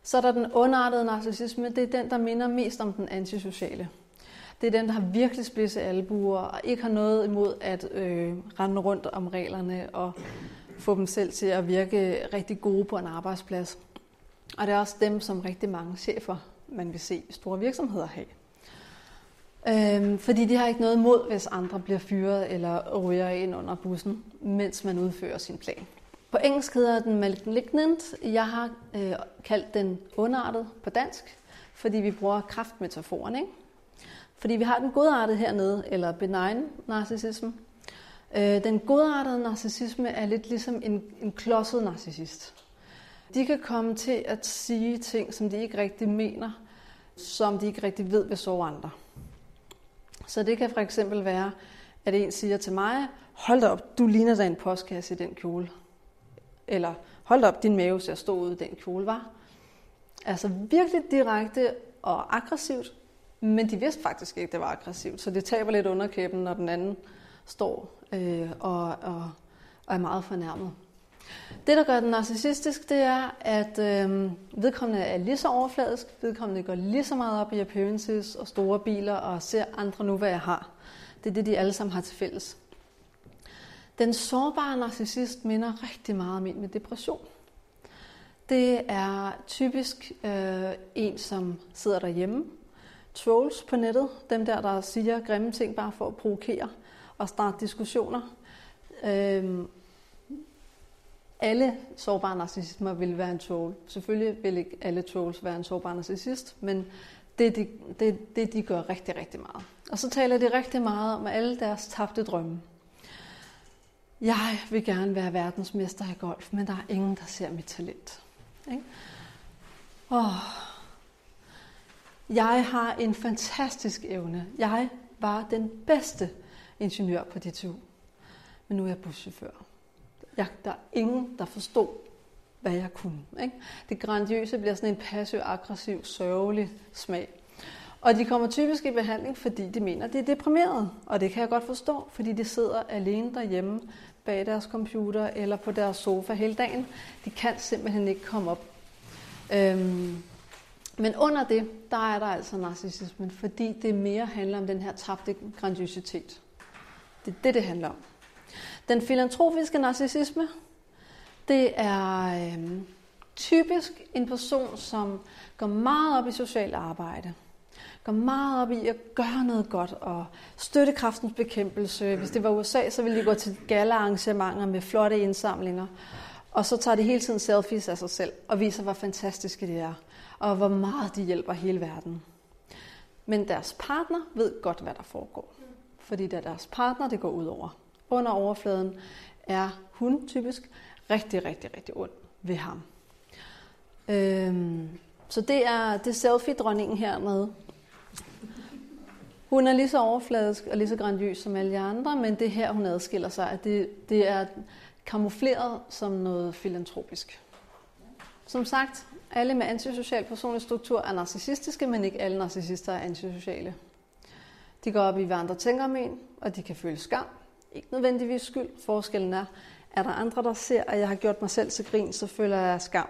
Så er der den underartede narcissisme. Det er den, der minder mest om den antisociale. Det er den, der har virkelig spidse albuer og ikke har noget imod at øh, rende rundt om reglerne og få dem selv til at virke rigtig gode på en arbejdsplads. Og det er også dem, som rigtig mange chefer, man vil se store virksomheder have. Øhm, fordi de har ikke noget imod, hvis andre bliver fyret eller ryger ind under bussen, mens man udfører sin plan. På engelsk hedder den malignant. Jeg har øh, kaldt den underartet på dansk, fordi vi bruger kraftmetaforen. Ikke? Fordi vi har den godartede hernede, eller benign narcissisme. Øh, den godartede narcissisme er lidt ligesom en, en klodset narcissist. De kan komme til at sige ting, som de ikke rigtig mener, som de ikke rigtig ved vil sove andre. Så det kan for eksempel være, at en siger til mig, hold da op, du ligner da en postkasse i den kjole. Eller hold da op, din mave ser stå ud i den kjole, var. Altså virkelig direkte og aggressivt, men de vidste faktisk ikke, at det var aggressivt, så det taber lidt underkæben, når den anden står øh, og, og, og er meget fornærmet. Det, der gør den narcissistisk, det er, at øh, vedkommende er lige så overfladisk, vedkommende går lige så meget op i appearances og store biler og ser andre nu, hvad jeg har. Det er det, de alle sammen har til fælles. Den sårbare narcissist minder rigtig meget om en med depression. Det er typisk øh, en, som sidder derhjemme. Trolls på nettet, dem der, der siger grimme ting bare for at provokere og starte diskussioner. Øh, alle sårbare narcissister vil være en troll. Selvfølgelig vil ikke alle trolls være en sårbar narcissist, men det, de, det, det de gør rigtig, rigtig meget. Og så taler de rigtig meget om alle deres tabte drømme. Jeg vil gerne være verdensmester i golf, men der er ingen, der ser mit talent. Ikke? Oh. Jeg har en fantastisk evne. Jeg var den bedste ingeniør på DTU. Men nu er jeg buschauffør. Jeg, der er ingen, der forstod, hvad jeg kunne. Ikke? Det grandiøse bliver sådan en passiv-aggressiv, sørgelig smag. Og de kommer typisk i behandling, fordi de mener, det de er deprimeret. Og det kan jeg godt forstå, fordi de sidder alene derhjemme bag deres computer eller på deres sofa hele dagen. De kan simpelthen ikke komme op. Øhm, men under det, der er der altså narcissismen, fordi det mere handler om den her tabte grandiositet. Det er det, det handler om. Den filantropiske narcissisme, det er øh, typisk en person, som går meget op i socialt arbejde. Går meget op i at gøre noget godt og støtte kraftens bekæmpelse. Hvis det var USA, så ville de gå til gala-arrangementer med flotte indsamlinger. Og så tager de hele tiden selfies af sig selv og viser, hvor fantastiske de er, og hvor meget de hjælper hele verden. Men deres partner ved godt, hvad der foregår. Fordi det er deres partner, det går ud over. Under overfladen er hun typisk rigtig, rigtig, rigtig ond ved ham. Øhm, så det er, det er selfie-dronningen hernede. Hun er lige så overfladisk og lige så grandiøs som alle de andre, men det her, hun adskiller sig, at det, det er kamufleret som noget filantropisk. Som sagt, alle med antisocial personlig struktur er narcissistiske, men ikke alle narcissister er antisociale. De går op i, hvad andre tænker om en, og de kan føle skam. Ikke nødvendigvis skyld. Forskellen er, er der andre, der ser, at jeg har gjort mig selv til grin, så føler jeg skam.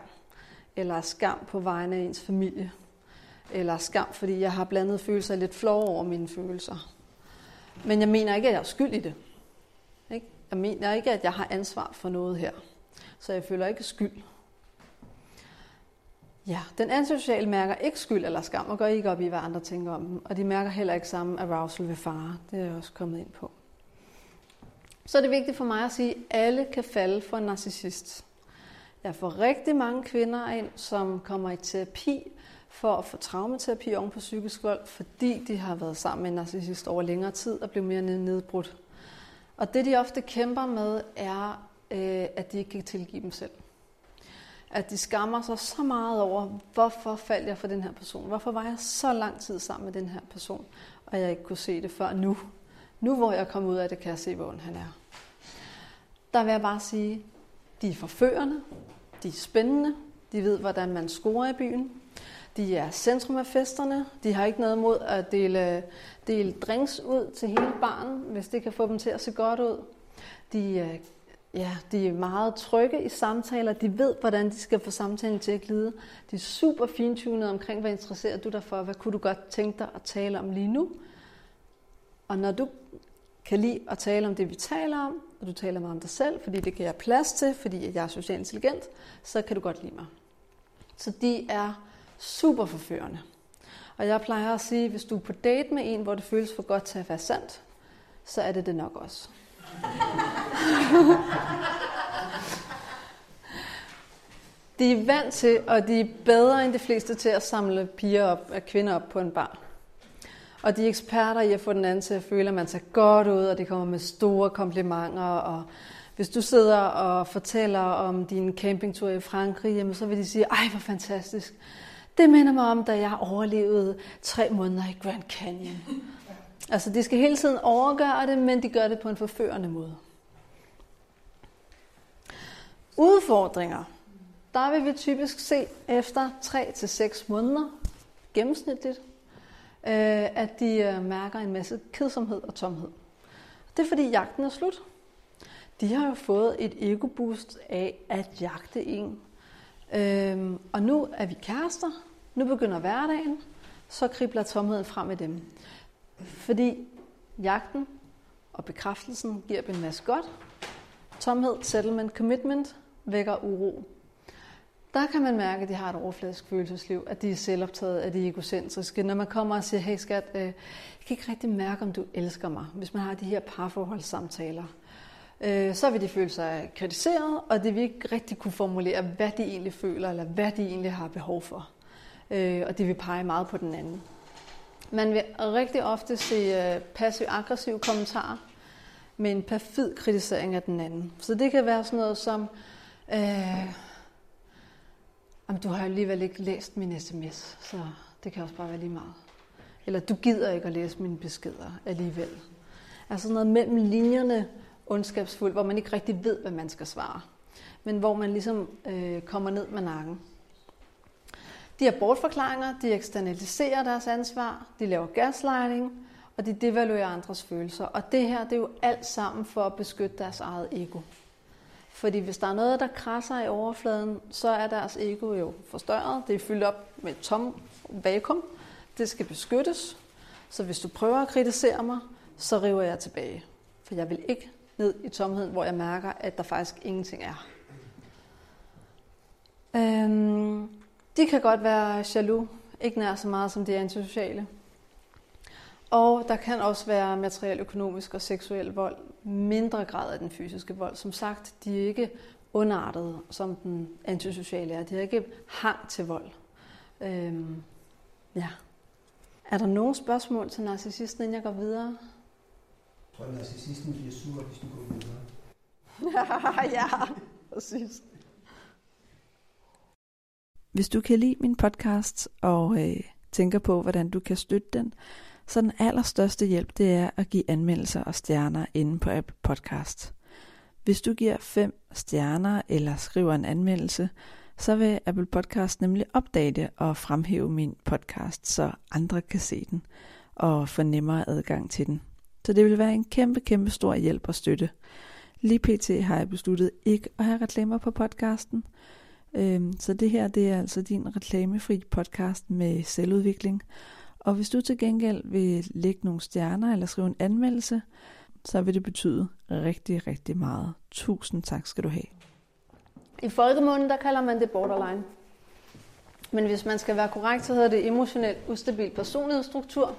Eller skam på vegne af ens familie. Eller skam, fordi jeg har blandet følelser lidt flov over mine følelser. Men jeg mener ikke, at jeg er skyld i det. Ikke? Jeg mener ikke, at jeg har ansvar for noget her. Så jeg føler ikke skyld. Ja, den antisociale mærker ikke skyld eller skam og går ikke op i, hvad andre tænker om dem. Og de mærker heller ikke samme arousal ved fare. Det er jeg også kommet ind på. Så er det vigtigt for mig at sige, at alle kan falde for en narcissist. Jeg får rigtig mange kvinder ind, som kommer i terapi for at få traumaterapi oven på psykisk vold, fordi de har været sammen med en narcissist over længere tid og blevet mere nedbrudt. Og det, de ofte kæmper med, er, øh, at de ikke kan tilgive dem selv. At de skammer sig så meget over, hvorfor faldt jeg for den her person? Hvorfor var jeg så lang tid sammen med den her person, og jeg ikke kunne se det før nu? Nu hvor jeg er kommet ud af det, kan jeg se, hvor han er. Der vil jeg bare sige, de er forførende, de er spændende, de ved, hvordan man scorer i byen, de er centrum af festerne, de har ikke noget mod at dele, dele drinks ud til hele barnen, hvis det kan få dem til at se godt ud. De, ja, de er meget trygge i samtaler, de ved, hvordan de skal få samtalen til at glide. De er super fintunede omkring, hvad interesserer du dig for, hvad kunne du godt tænke dig at tale om lige nu. Og når du kan lide at tale om det, vi taler om, og du taler meget om dig selv, fordi det giver jeg plads til, fordi jeg er socialt intelligent, så kan du godt lide mig. Så de er super forførende. Og jeg plejer at sige, at hvis du er på date med en, hvor det føles for godt til at være sandt, så er det det nok også. de er vant til, og de er bedre end de fleste til at samle piger op, kvinder op på en bar. Og de er eksperter i at få den anden til at føle, at man ser godt ud, og det kommer med store komplimenter. Og hvis du sidder og fortæller om din campingtur i Frankrig, jamen, så vil de sige, ej hvor fantastisk. Det minder mig om, da jeg overlevede tre måneder i Grand Canyon. Altså, de skal hele tiden overgøre det, men de gør det på en forførende måde. Udfordringer. Der vil vi typisk se efter 3-6 måneder, gennemsnitligt, øh, at de øh, mærker en masse kedsomhed og tomhed. Det er fordi jagten er slut. De har jo fået et ego-boost af at jagte en. Øhm, og nu er vi kærester, nu begynder hverdagen, så kribler tomheden frem med dem. Fordi jagten og bekræftelsen giver dem en masse godt. Tomhed, settlement, commitment vækker uro. Der kan man mærke, at de har et overfladisk følelsesliv, at de er selvoptaget, at de er egocentriske. Når man kommer og siger, hey skat, øh, jeg kan ikke rigtig mærke, om du elsker mig, hvis man har de her parforholdssamtaler. Øh, så vil de føle sig kritiseret, og de vil ikke rigtig kunne formulere, hvad de egentlig føler, eller hvad de egentlig har behov for. Øh, og de vil pege meget på den anden. Man vil rigtig ofte se øh, passiv-aggressive kommentarer med en perfid kritisering af den anden. Så det kan være sådan noget som, øh, Jamen, du har alligevel ikke læst min sms, så det kan også bare være lige meget. Eller du gider ikke at læse mine beskeder alligevel. Altså noget mellem linjerne ondskabsfuldt, hvor man ikke rigtig ved, hvad man skal svare. Men hvor man ligesom øh, kommer ned med nakken. De har bortforklaringer, de eksternaliserer deres ansvar, de laver gaslighting, og de devaluerer andres følelser. Og det her, det er jo alt sammen for at beskytte deres eget ego. Fordi hvis der er noget, der krasser i overfladen, så er deres ego jo forstørret. Det er fyldt op med et tom vakuum. Det skal beskyttes. Så hvis du prøver at kritisere mig, så river jeg tilbage. For jeg vil ikke ned i tomheden, hvor jeg mærker, at der faktisk ingenting er. Øhm, de kan godt være jaloux, ikke nær så meget som de antisociale. Og der kan også være materiel, økonomisk og seksuel vold. Mindre grad af den fysiske vold. Som sagt, de er ikke underartet, som den antisociale er. De har ikke hang til vold. Øhm, ja. Er der nogle spørgsmål til narcissisten, inden jeg går videre? Jeg tror, at narcissisten bliver sur, hvis du går videre. ja, præcis. Hvis du kan lide min podcast og øh, tænker på, hvordan du kan støtte den, så den allerstørste hjælp, det er at give anmeldelser og stjerner inde på Apple Podcast. Hvis du giver fem stjerner eller skriver en anmeldelse, så vil Apple Podcast nemlig opdage det og fremhæve min podcast, så andre kan se den og få nemmere adgang til den. Så det vil være en kæmpe, kæmpe stor hjælp og støtte. Lige pt. har jeg besluttet ikke at have reklamer på podcasten. Øhm, så det her det er altså din reklamefri podcast med selvudvikling. Og hvis du til gengæld vil lægge nogle stjerner eller skrive en anmeldelse, så vil det betyde rigtig, rigtig meget. Tusind tak skal du have. I folkemunden, der kalder man det borderline. Men hvis man skal være korrekt, så hedder det emotionelt ustabil personlighedsstruktur.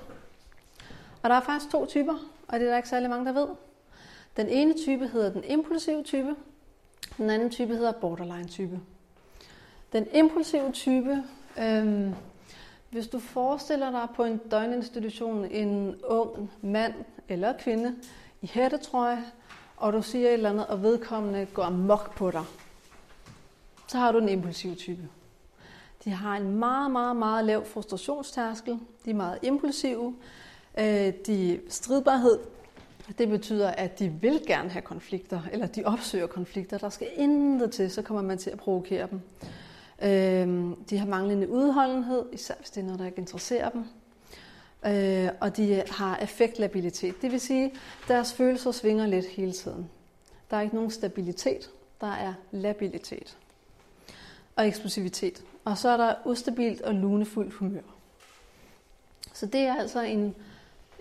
Og der er faktisk to typer, og det er der ikke særlig mange, der ved. Den ene type hedder den impulsive type, den anden type hedder borderline type. Den impulsive type, øhm, hvis du forestiller dig på en døgninstitution en ung mand eller kvinde i hættetrøje, og du siger et eller andet, og vedkommende går amok på dig, så har du en impulsiv type. De har en meget, meget, meget lav frustrationstærskel. De er meget impulsive. Øh, de stridbarhed, det betyder, at de vil gerne have konflikter, eller de opsøger konflikter. Der skal intet til, så kommer man til at provokere dem. Øh, de har manglende udholdenhed, især hvis det er noget, der ikke interesserer dem. Øh, og de har affektlabilitet, det vil sige, at deres følelser svinger lidt hele tiden. Der er ikke nogen stabilitet, der er labilitet og eksplosivitet. Og så er der ustabilt og lunefuldt humør. Så det er altså en,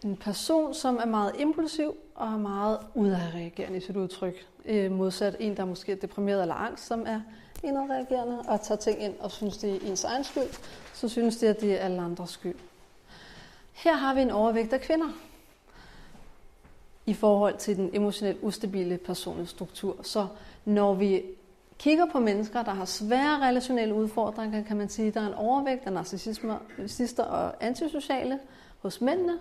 en person, som er meget impulsiv og er meget udadreagerende i sit udtryk. Øh, modsat en, der måske er deprimeret eller angst, som er indadreagerende og tager ting ind og synes, det er ens egen skyld, så synes det, at det er alle andres skyld. Her har vi en overvægt af kvinder i forhold til den emotionelt ustabile personlige struktur. Så når vi kigger på mennesker, der har svære relationelle udfordringer, kan man sige, at der er en overvægt af narcissister og antisociale hos mændene,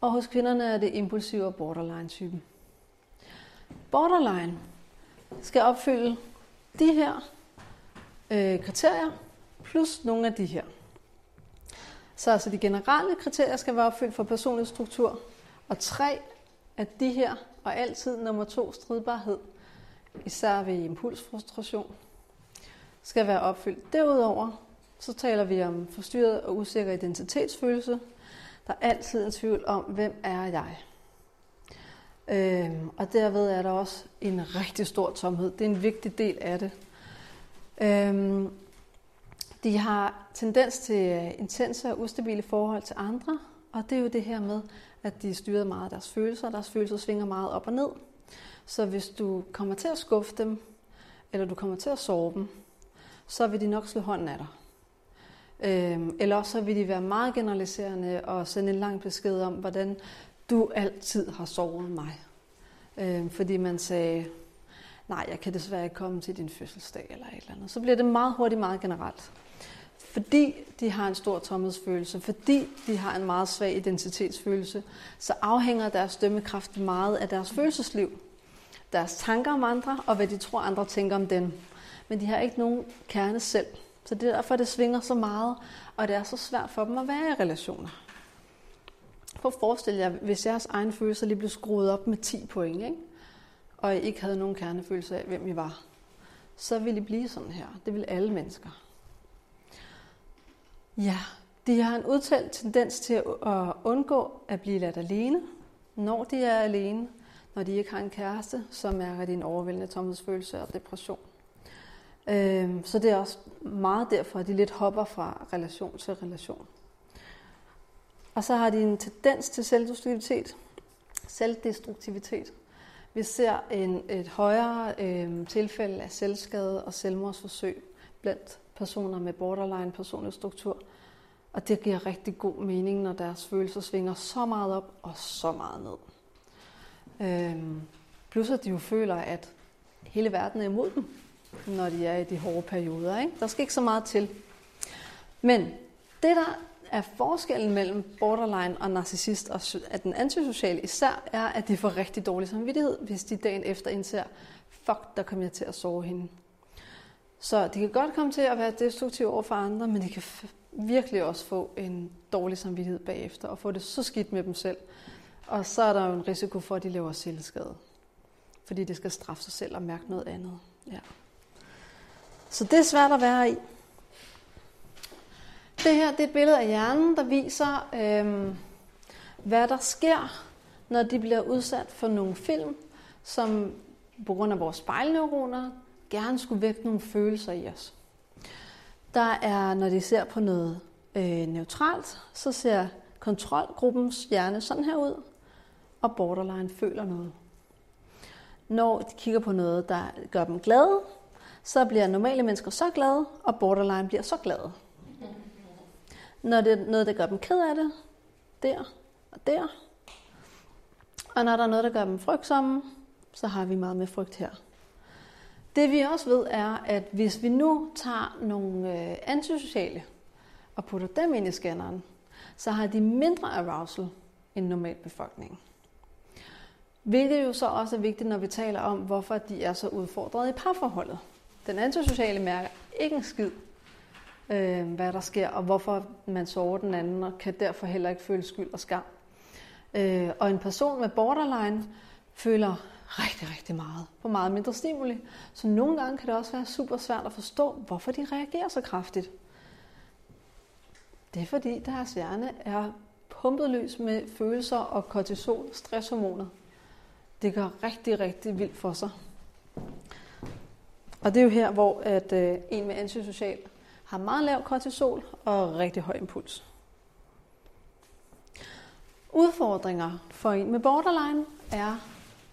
og hos kvinderne er det impulsive og borderline-typen. Borderline skal opfylde de her øh, kriterier, plus nogle af de her. Så altså de generelle kriterier skal være opfyldt for personlig struktur, og tre af de her, og altid nummer to, stridbarhed, især ved impulsfrustration, skal være opfyldt. Derudover så taler vi om forstyrret og usikker identitetsfølelse. Der er altid en tvivl om, hvem er jeg? Øhm, og derved er der også en rigtig stor tomhed. Det er en vigtig del af det. Øhm, de har tendens til øh, intense og ustabile forhold til andre, og det er jo det her med, at de styrer meget af deres følelser. Deres følelser svinger meget op og ned. Så hvis du kommer til at skuffe dem, eller du kommer til at sove dem, så vil de nok slå hånden af dig. Øhm, eller så vil de være meget generaliserende og sende en lang besked om, hvordan du altid har sovet mig. Øh, fordi man sagde, nej, jeg kan desværre ikke komme til din fødselsdag eller et eller andet. Så bliver det meget hurtigt meget generelt. Fordi de har en stor tomhedsfølelse, fordi de har en meget svag identitetsfølelse, så afhænger deres dømmekraft meget af deres følelsesliv deres tanker om andre, og hvad de tror, andre tænker om dem. Men de har ikke nogen kerne selv. Så det er derfor, det svinger så meget, og det er så svært for dem at være i relationer. Prøv at forestille jer, hvis jeres egen følelser lige blev skruet op med 10 point, ikke? og I ikke havde nogen kernefølelse af, hvem I var, så ville I blive sådan her. Det vil alle mennesker. Ja, de har en udtalt tendens til at undgå at blive ladt alene, når de er alene, når de ikke har en kæreste, så mærker de en overvældende tomhedsfølelse og depression. Øhm, så det er også meget derfor, at de lidt hopper fra relation til relation. Og så har de en tendens til selvdestruktivitet. Selvdestruktivitet. Vi ser en, et højere øh, tilfælde af selvskade og selvmordsforsøg blandt personer med borderline personlig struktur. Og det giver rigtig god mening, når deres følelser svinger så meget op og så meget ned. Øhm, plus at de jo føler, at hele verden er imod dem, når de er i de hårde perioder. Ikke? Der skal ikke så meget til. Men det, der er forskellen mellem borderline og narcissist og at den antisociale især, er, at de får rigtig dårlig samvittighed, hvis de dagen efter indser, fuck, der kommer jeg til at sove hende. Så de kan godt komme til at være destruktive over for andre, men de kan virkelig også få en dårlig samvittighed bagefter, og få det så skidt med dem selv. Og så er der jo en risiko for, at de laver selvskade. Fordi det skal straffe sig selv og mærke noget andet. Ja. Så det er svært at være i. Det her det er et billede af hjernen, der viser, øh, hvad der sker, når de bliver udsat for nogle film, som på grund af vores spejlneuroner gerne skulle vække nogle følelser i os. Der er, når de ser på noget øh, neutralt, så ser kontrolgruppens hjerne sådan her ud, og borderline føler noget. Når de kigger på noget, der gør dem glade, så bliver normale mennesker så glade, og borderline bliver så glade. Når det er noget, der gør dem ked af det, der og der. Og når der er noget, der gør dem frygtsomme, så har vi meget med frygt her. Det vi også ved er, at hvis vi nu tager nogle øh, antisociale og putter dem ind i scanneren, så har de mindre arousal end normal befolkning. Hvilket jo så også er vigtigt, når vi taler om, hvorfor de er så udfordrede i parforholdet. Den antisociale mærker ikke en skid, øh, hvad der sker, og hvorfor man sover den anden, og kan derfor heller ikke føle skyld og skam. Øh, og en person med borderline føler rigtig, rigtig meget på meget mindre stimuli. Så nogle gange kan det også være super svært at forstå, hvorfor de reagerer så kraftigt. Det er fordi deres hjerne er pumpet løs med følelser og kortisol, stresshormoner. Det gør rigtig, rigtig vildt for sig. Og det er jo her, hvor at, øh, en med antisocial har meget lav kortisol og rigtig høj impuls. Udfordringer for en med borderline er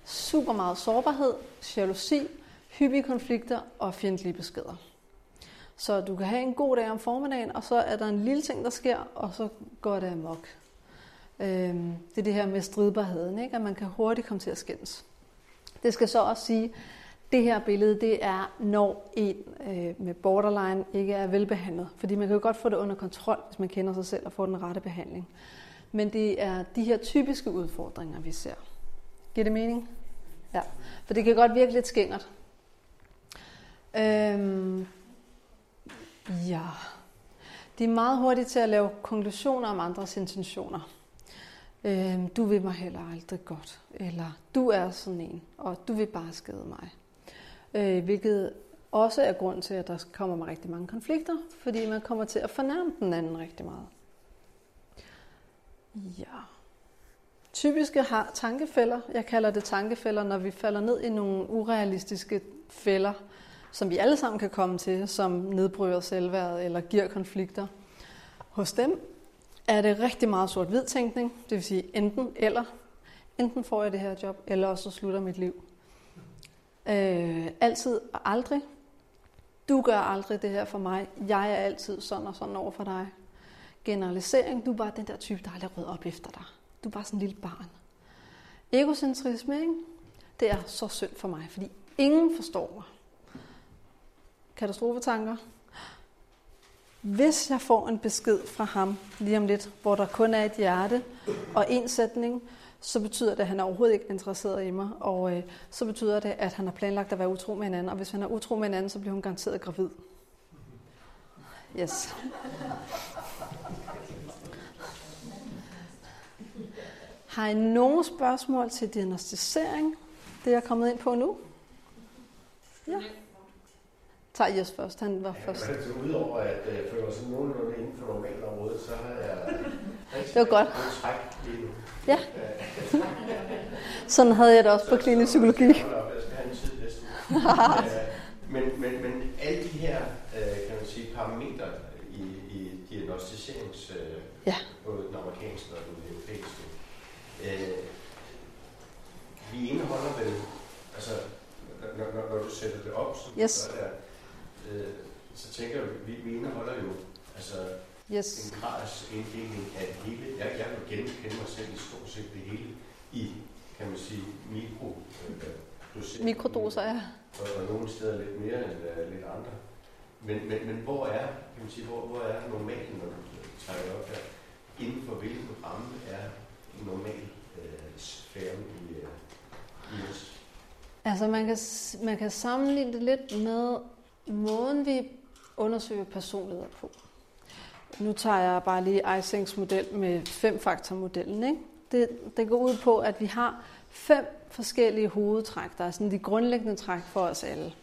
super meget sårbarhed, jalousi, hyppige konflikter og fjendtlige beskeder. Så du kan have en god dag om formiddagen, og så er der en lille ting, der sker, og så går det amok. Øhm, det er det her med stridbarheden, ikke? at man kan hurtigt komme til at skændes. Det skal så også sige, det her billede, det er, når en øh, med borderline ikke er velbehandlet. Fordi man kan jo godt få det under kontrol, hvis man kender sig selv og får den rette behandling. Men det er de her typiske udfordringer, vi ser. Giver det mening? Ja. For det kan godt virke lidt skængert. Øhm, ja. De er meget hurtige til at lave konklusioner om andres intentioner. Øhm, du vil mig heller aldrig godt. Eller du er sådan en, og du vil bare skade mig. Øh, hvilket også er grund til, at der kommer med rigtig mange konflikter, fordi man kommer til at fornærme den anden rigtig meget. Ja. Typiske har tankefælder. Jeg kalder det tankefælder, når vi falder ned i nogle urealistiske fælder, som vi alle sammen kan komme til, som nedbryder selvværdet eller giver konflikter. Hos dem er det rigtig meget sort-hvid tænkning, det vil sige enten eller. Enten får jeg det her job, eller også slutter mit liv. Øh, altid og aldrig. Du gør aldrig det her for mig. Jeg er altid sådan og sådan over for dig. Generalisering. Du er bare den der type, der aldrig rød op efter dig. Du er bare sådan en lille barn. Egocentrisme, ikke? det er så synd for mig, fordi ingen forstår mig. Katastrofetanker. Hvis jeg får en besked fra ham lige om lidt, hvor der kun er et hjerte og en sætning, så betyder det, at han er overhovedet ikke interesseret i mig, og øh, så betyder det, at han har planlagt at være utro med en anden, og hvis han er utro med en anden, så bliver hun garanteret gravid. Yes. Har I nogen spørgsmål til diagnostisering? Det er jeg kommet ind på nu. Ja. Tag Jes først, han var ja, først. Altså, udover at uh, føler sådan nogenlunde inden for normalområdet, så har jeg det var godt. Ja. Sådan havde jeg det også på klinisk psykologi. Men, men, men alle de her, øh, kan man sige, parametre i, i diagnostiserings, øh, ja. både den amerikanske og den europæiske, øh, vi indeholder vel, altså når, når, når du sætter det op, så, yes. der, øh, så tænker jeg, vi, vi indeholder jo altså, yes. en grads inddeling af det hele. Jeg, jeg vil genkende mig selv i stort set det hele i, kan man sige, mikro, øh, Mikrodoser, ja. og, og nogle steder lidt mere end uh, lidt andre. Men, men, men hvor er, kan man sige, hvor, hvor er normalen, når du trækker op her? Inden for hvilken ramme er normal uh, sfæren i, uh, i os? Altså man kan, man kan sammenligne det lidt med måden, vi undersøger personligheder på. Nu tager jeg bare lige Isings model med femfaktormodellen. Ikke? Det, det går ud på, at vi har fem forskellige hovedtræk, der er sådan de grundlæggende træk for os alle.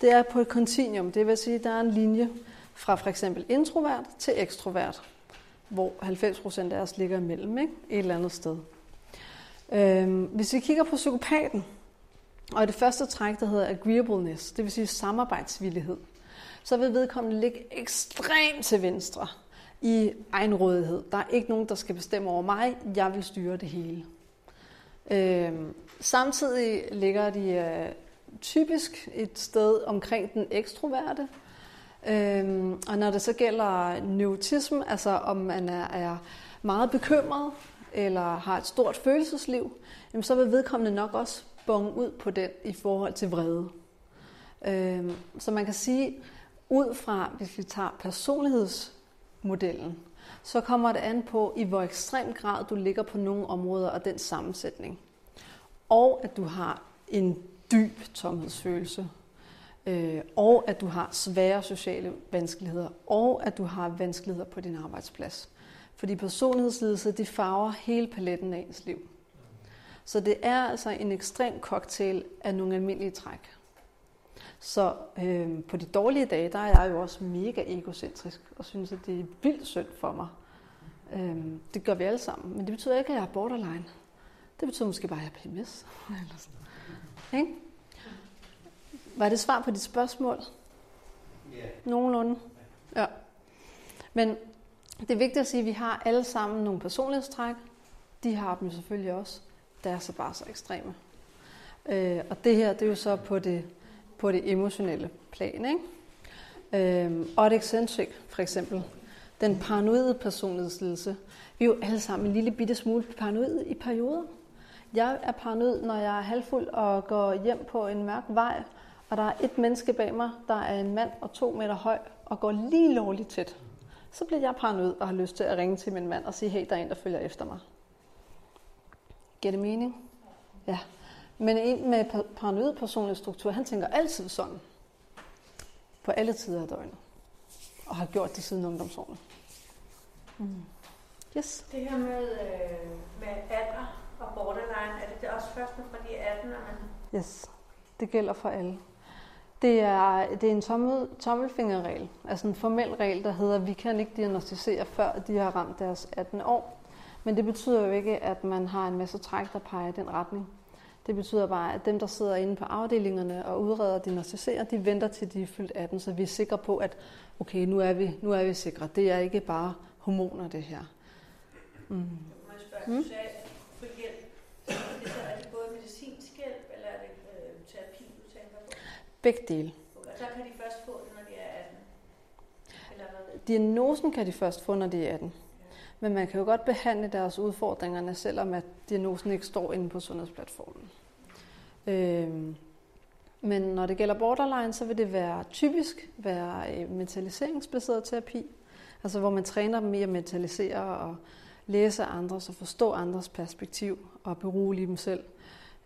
Det er på et kontinuum, det vil sige, at der er en linje fra for eksempel introvert til ekstrovert, hvor 90% af os ligger imellem, ikke? et eller andet sted. Øhm, hvis vi kigger på psykopaten, og det første træk, der hedder agreeableness, det vil sige samarbejdsvillighed, så vil vedkommende ligge ekstremt til venstre i egenrådighed. Der er ikke nogen, der skal bestemme over mig. Jeg vil styre det hele. Øhm, samtidig ligger de øh, typisk et sted omkring den ekstroverte. Øhm, og når det så gælder neurotisme, altså om man er, er meget bekymret eller har et stort følelsesliv, jamen så vil vedkommende nok også bonge ud på den i forhold til vrede. Øhm, så man kan sige, ud fra, hvis vi tager personlighedsmodellen, så kommer det an på, i hvor ekstrem grad du ligger på nogle områder og den sammensætning. Og at du har en dyb tomhedsfølelse. Øh, og at du har svære sociale vanskeligheder. Og at du har vanskeligheder på din arbejdsplads. Fordi personlighedslidelse, de farver hele paletten af ens liv. Så det er altså en ekstrem cocktail af nogle almindelige træk. Så øh, på de dårlige dage, der er jeg jo også mega egocentrisk og synes, at det er vildt synd for mig. Øh, det gør vi alle sammen, men det betyder ikke, at jeg er borderline. Det betyder måske bare, at jeg er PMS. Eller sådan. Ikke? Var det svar på dit spørgsmål? Ja. Nogenlunde? Ja. Men det er vigtigt at sige, at vi har alle sammen nogle personlighedstræk. De har dem selvfølgelig også. Der er så bare så ekstreme. Øh, og det her, det er jo så på det på det emotionelle plan. Ikke? Øh, og et eccentric, for eksempel. Den paranoide personlighedslidelse. Vi er jo alle sammen en lille bitte smule paranoid i perioder. Jeg er paranoid, når jeg er halvfuld og går hjem på en mørk vej, og der er et menneske bag mig, der er en mand og to meter høj, og går lige lovligt tæt. Så bliver jeg paranoid og har lyst til at ringe til min mand og sige, hey, der er en, der følger efter mig. Giver det mening? Ja. Men en med paranoid personlig struktur, han tænker altid sådan. På alle tider af døgnet. Og har gjort det siden ungdomsårene. Mm. Yes. Det her med, øh, med alder og borderline, er det, det også først fra de 18, når man... Yes, det gælder for alle. Det er, det er en tommel, tommelfingerregel, altså en formel regel, der hedder, at vi kan ikke diagnostisere, før de har ramt deres 18 år. Men det betyder jo ikke, at man har en masse træk, der peger i den retning. Det betyder bare, at dem, der sidder inde på afdelingerne og udreder og diagnostiserer, de venter til de er fyldt 18, så vi er sikre på, at okay, nu er vi, nu er vi sikre. Det er ikke bare hormoner, det her. Mm. Mm. social hjælp. Det så, er det både medicinsk hjælp, eller er det øh, terapi, du tænker på? Begge dele. Og så kan de først få det, når de er 18? Eller hvad? Diagnosen kan de først få, når de er 18. Men man kan jo godt behandle deres udfordringerne, selvom at diagnosen ikke står inde på sundhedsplatformen. Øhm, men når det gælder borderline, så vil det være typisk være øh, mentaliseringsbaseret terapi, altså hvor man træner dem i at mentalisere og læse andres og forstå andres perspektiv og berolige dem selv.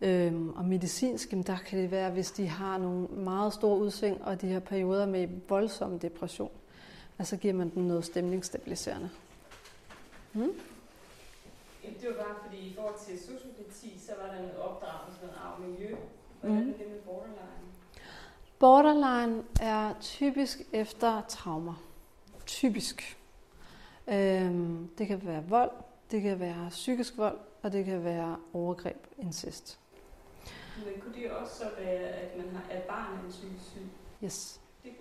Øhm, og medicinsk, der kan det være, hvis de har nogle meget store udsving og de har perioder med voldsom depression, altså giver man dem noget stemningsstabiliserende. Mm. Det var bare fordi, i forhold til sociopati, så var der noget opdragelse, noget arv miljø. Hvordan mm. er det med borderline? Borderline er typisk efter traumer. Typisk. Øhm, det kan være vold, det kan være psykisk vold, og det kan være overgreb, incest. Men kunne det også så være, at man har, at barn er en psykisk syg? Yes.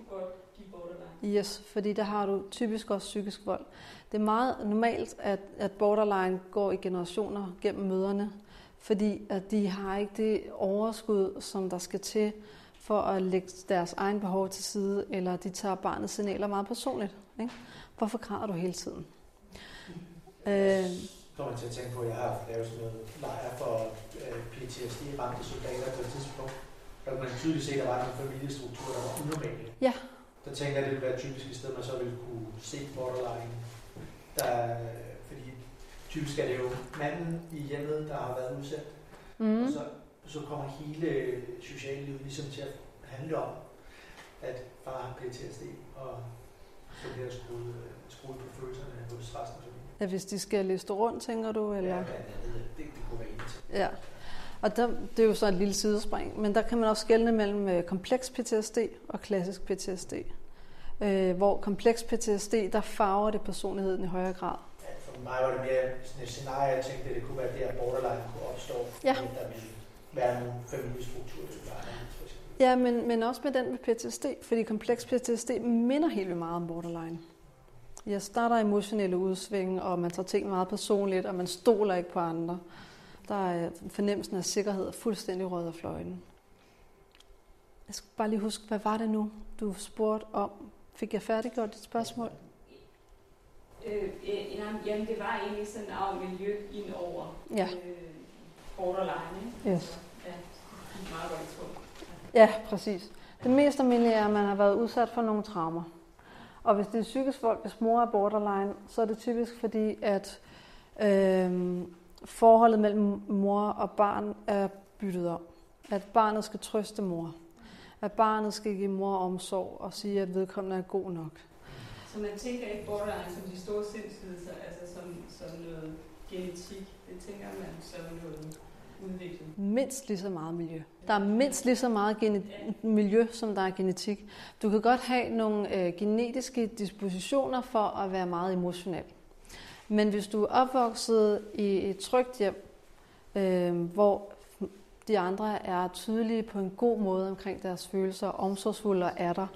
Borderline? Yes, fordi der har du typisk også psykisk vold. Det er meget normalt, at, at borderline går i generationer gennem møderne, fordi at de har ikke det overskud, som der skal til for at lægge deres egen behov til side, eller de tager barnets signaler meget personligt. Ikke? Hvorfor græder du hele tiden? Øh, Når man til at tænke på, at jeg har lavet sådan noget lejr for øh, PTSD-ramte soldater på et tidspunkt, der kunne man tydeligt se, at der var nogle familiestrukturer, der var unormale. Ja. Der tænker jeg, at det ville være typisk et sted, man så ville kunne se borderline. Der, fordi typisk er det jo manden i hjemmet, der har været udsat, mm. og så, så kommer hele sociallivet ligesom til at handle om, at far har PTSD, og så bliver skruet, skruet på følelserne hos resten af familien. Ja, hvis de skal liste rundt, tænker du? Eller? Ja, det, det kunne være en ting. Ja. Og der, det er jo så et lille sidespring, men der kan man også skelne mellem øh, kompleks PTSD og klassisk PTSD. Øh, hvor kompleks PTSD, der farver det personligheden i højere grad. Ja, for mig var det mere sådan et scenarie, jeg tænkte, at det kunne være der, borderline kunne opstå. Ja. Der ville være nogle familiestrukturer, der Ja, men, men også med den med PTSD, fordi kompleks PTSD minder helt vildt meget om borderline. Jeg starter emotionelle udsving, og man tager ting meget personligt, og man stoler ikke på andre. Der er fornemmelsen af sikkerhed og fuldstændig rød af fløjten. Jeg skal bare lige huske, hvad var det nu, du spurgte om? Fik jeg færdiggjort dit spørgsmål? Øh, øh, jamen, det var egentlig sådan en miljø ind over ja. øh, borderline. Ikke? Yes. Ja, meget godt Ja, præcis. Det mest almindelige er, at man har været udsat for nogle traumer. Og hvis det er psykisk vold, hvis mor er borderline, så er det typisk fordi, at øh, forholdet mellem mor og barn er byttet om. At barnet skal trøste mor. At barnet skal give mor omsorg og sige, at vedkommende er god nok. Så man tænker ikke borderline som de store sindslidelser, altså som, som noget genetik. Det tænker man som noget udvikling. Mindst lige så meget miljø. Der er mindst lige så meget gene- miljø, som der er genetik. Du kan godt have nogle øh, genetiske dispositioner for at være meget emotionel. Men hvis du er opvokset i et trygt hjem, øh, hvor de andre er tydelige på en god måde omkring deres følelser, omsorgsfulde og er der,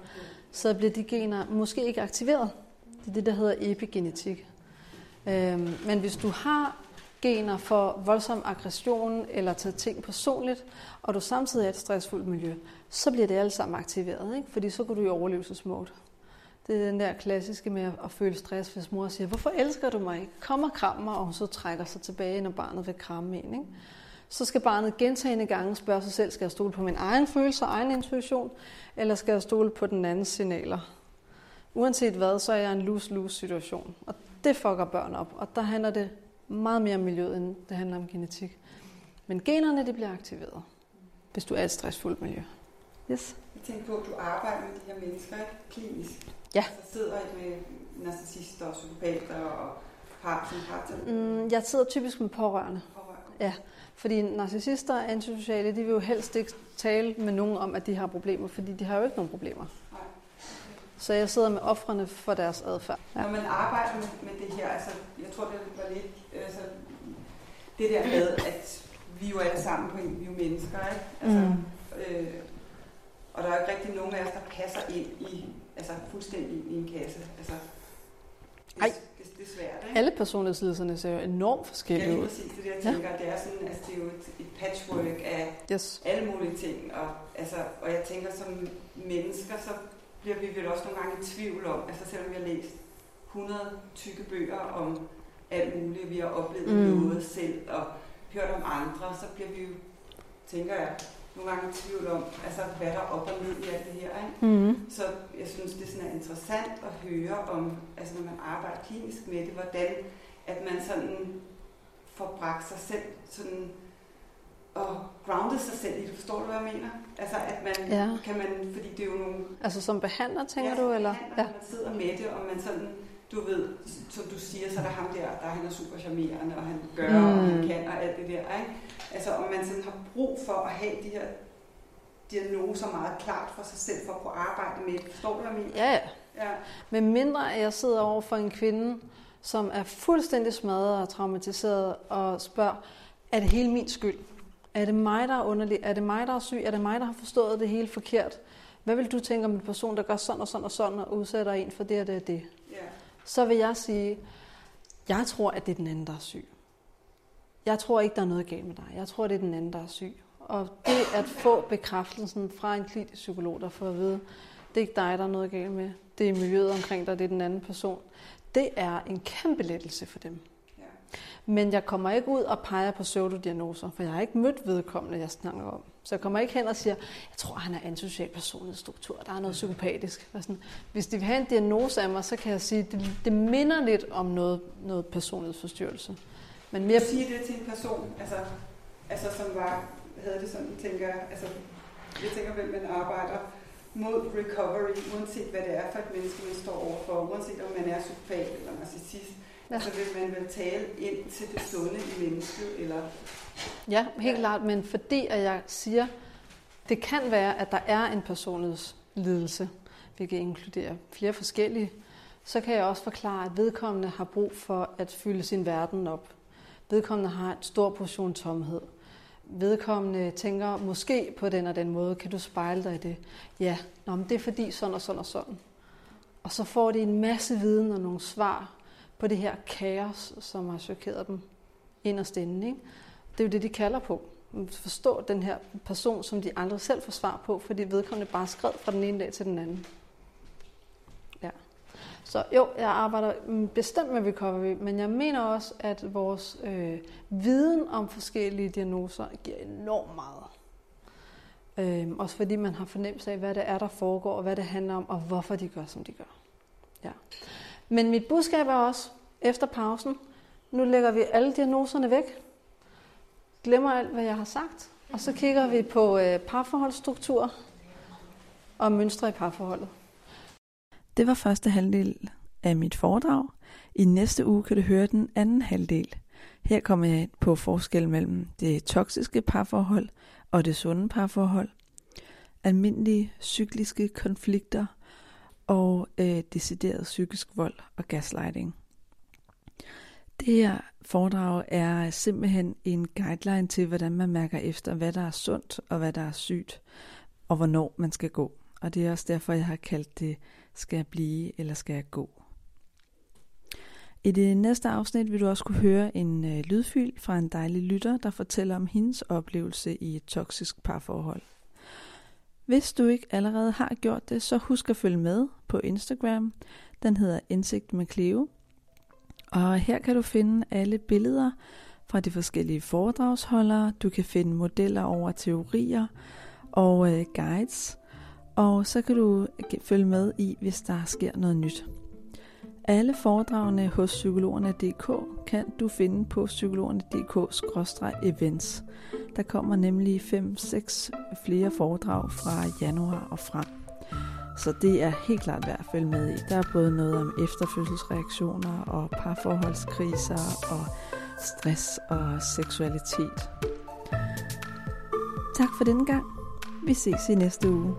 så bliver de gener måske ikke aktiveret. Det er det, der hedder epigenetik. Øh, men hvis du har gener for voldsom aggression eller tage ting personligt, og du samtidig er et stressfuldt miljø, så bliver det alle sammen aktiveret, ikke? fordi så går du i overlevelsesmode. Det er den der klassiske med at føle stress, hvis mor siger, hvorfor elsker du mig ikke? Kom og kram mig, og hun så trækker sig tilbage, når barnet vil kramme en. Ikke? Så skal barnet gentagende gange spørge sig selv, skal jeg stole på min egen følelse og egen intuition, eller skal jeg stole på den andens signaler? Uanset hvad, så er jeg en lose-lose situation. Og det fucker børn op. Og der handler det meget mere om miljøet, end det handler om genetik. Men generne, det bliver aktiveret, hvis du er et stressfuldt miljø. Yes. Jeg tænker på, at du arbejder med de her mennesker ikke? klinisk. Ja. Så sidder I med narcissister og psykopater og har som har mm, Jeg sidder typisk med pårørende. pårørende. Ja, fordi narcissister og antisociale, de vil jo helst ikke tale med nogen om, at de har problemer, fordi de har jo ikke nogen problemer. Nej. Så jeg sidder med offrene for deres adfærd. Ja. Når man arbejder med, med det her, altså, jeg tror, det var lidt altså, det der med, at vi jo alle sammen på en, vi er jo mennesker, ikke? Altså, mm. øh, og der er jo ikke rigtig nogen af os, der passer ind i, altså fuldstændig i en kasse. Altså, det, Ej. det, det, er svært, ikke? Alle personlighedslidelserne ser jo enormt forskellige Ja, ud. lige præcis det, jeg tænker. Ja. Det er sådan, altså, det er jo et, et patchwork af yes. alle mulige ting. Og, altså, og jeg tænker, som mennesker, så bliver vi vel også nogle gange i tvivl om, altså selvom vi har læst 100 tykke bøger om alt muligt, vi har oplevet mm. noget selv og hørt om andre, så bliver vi jo, tænker jeg, nogle gange i tvivl om, altså hvad der er op og ned i alt det her. Ikke? Mm. Så jeg synes, det er sådan interessant at høre om, altså når man arbejder klinisk med det, hvordan at man sådan får bragt sig selv sådan og groundet sig selv i det. Forstår du, hvad jeg mener? Altså, at man Ja. kan man, fordi det er jo nogle... Altså som behandler, tænker ja, du? Eller? Ja. Man sidder med det, og man sådan, du ved, som du siger, så er der ham der, der han er super charmerende, og han gør, mm. og han kan, og alt det der, ikke? Altså, om man sådan har brug for at have de her diagnoser meget klart for sig selv, for at kunne arbejde med det. Forstår du, hvad jeg mener? Ja, ja. ja. Men mindre at jeg sidder over for en kvinde, som er fuldstændig smadret og traumatiseret, og spørger, er det hele min skyld? Er det mig, der er underlig? Er det mig, der er syg? Er det mig, der har forstået det hele forkert? Hvad vil du tænke om en person, der gør sådan og sådan og sådan, og udsætter en for det og det og det? Ja. Så vil jeg sige, jeg tror, at det er den anden, der er syg. Jeg tror ikke, der er noget galt med dig. Jeg tror, det er den anden, der er syg. Og det at få bekræftelsen fra en klinisk psykolog, der får at vide, det er ikke dig, der er noget galt med. Det er miljøet omkring dig, det er den anden person. Det er en kæmpe lettelse for dem. Men jeg kommer ikke ud og peger på pseudodiagnoser, for jeg har ikke mødt vedkommende, jeg snakker om. Så jeg kommer ikke hen og siger, jeg tror, han er antisocial personlighedsstruktur, der er noget psykopatisk. Og sådan, hvis de vil have en diagnose af mig, så kan jeg sige, at det, det minder lidt om noget, noget personlighedsforstyrrelse. Men mere... Sige det til en person, altså, altså som var, havde det sådan, tænker altså, jeg tænker vel, man arbejder mod recovery, uanset hvad det er for et menneske, man står overfor, uanset om man er psykopat eller narcissist, ja. så vil man vel tale ind til det sunde i mennesket, eller... Ja, helt ja. klart, men fordi at jeg siger, det kan være, at der er en personlighedslidelse, hvilket inkluderer flere forskellige, så kan jeg også forklare, at vedkommende har brug for at fylde sin verden op. Vedkommende har en stor portion tomhed vedkommende tænker måske på den og den måde, kan du spejle dig i det? Ja, Nå, men det er fordi sådan og sådan og sådan. Og så får de en masse viden og nogle svar på det her kaos, som har chokeret dem inderst inde. Ikke? Det er jo det, de kalder på. Forstå den her person, som de aldrig selv får svar på, fordi vedkommende bare skred fra den ene dag til den anden. Ja. Så jo, jeg arbejder bestemt med recovery, men jeg mener også, at vores øh, viden om forskellige diagnoser giver enormt meget. Øh, også fordi man har fornemmelse af, hvad det er, der foregår, og hvad det handler om, og hvorfor de gør, som de gør. Ja. Men mit budskab er også, efter pausen, nu lægger vi alle diagnoserne væk, glemmer alt, hvad jeg har sagt, og så kigger vi på øh, parforholdsstruktur og mønstre i parforholdet. Det var første halvdel af mit foredrag. I næste uge kan du høre den anden halvdel. Her kommer jeg på forskel mellem det toksiske parforhold og det sunde parforhold, almindelige cykliske konflikter og øh, decideret psykisk vold og gaslighting. Det her foredrag er simpelthen en guideline til, hvordan man mærker efter, hvad der er sundt og hvad der er sygt, og hvornår man skal gå. Og det er også derfor, jeg har kaldt det skal jeg blive, eller skal jeg gå? I det næste afsnit vil du også kunne høre en øh, fra en dejlig lytter, der fortæller om hendes oplevelse i et toksisk parforhold. Hvis du ikke allerede har gjort det, så husk at følge med på Instagram. Den hedder Indsigt med Cleo. Og her kan du finde alle billeder fra de forskellige foredragsholdere. Du kan finde modeller over teorier og øh, guides og så kan du øh, følge med i, hvis der sker noget nyt. Alle foredragene hos psykologerne.dk kan du finde på psykologerne.dk-events. Der kommer nemlig 5-6 flere foredrag fra januar og frem. Så det er helt klart værd at følge med i. Der er både noget om efterfødselsreaktioner og parforholdskriser og stress og seksualitet. Tak for denne gang. Vi ses i næste uge.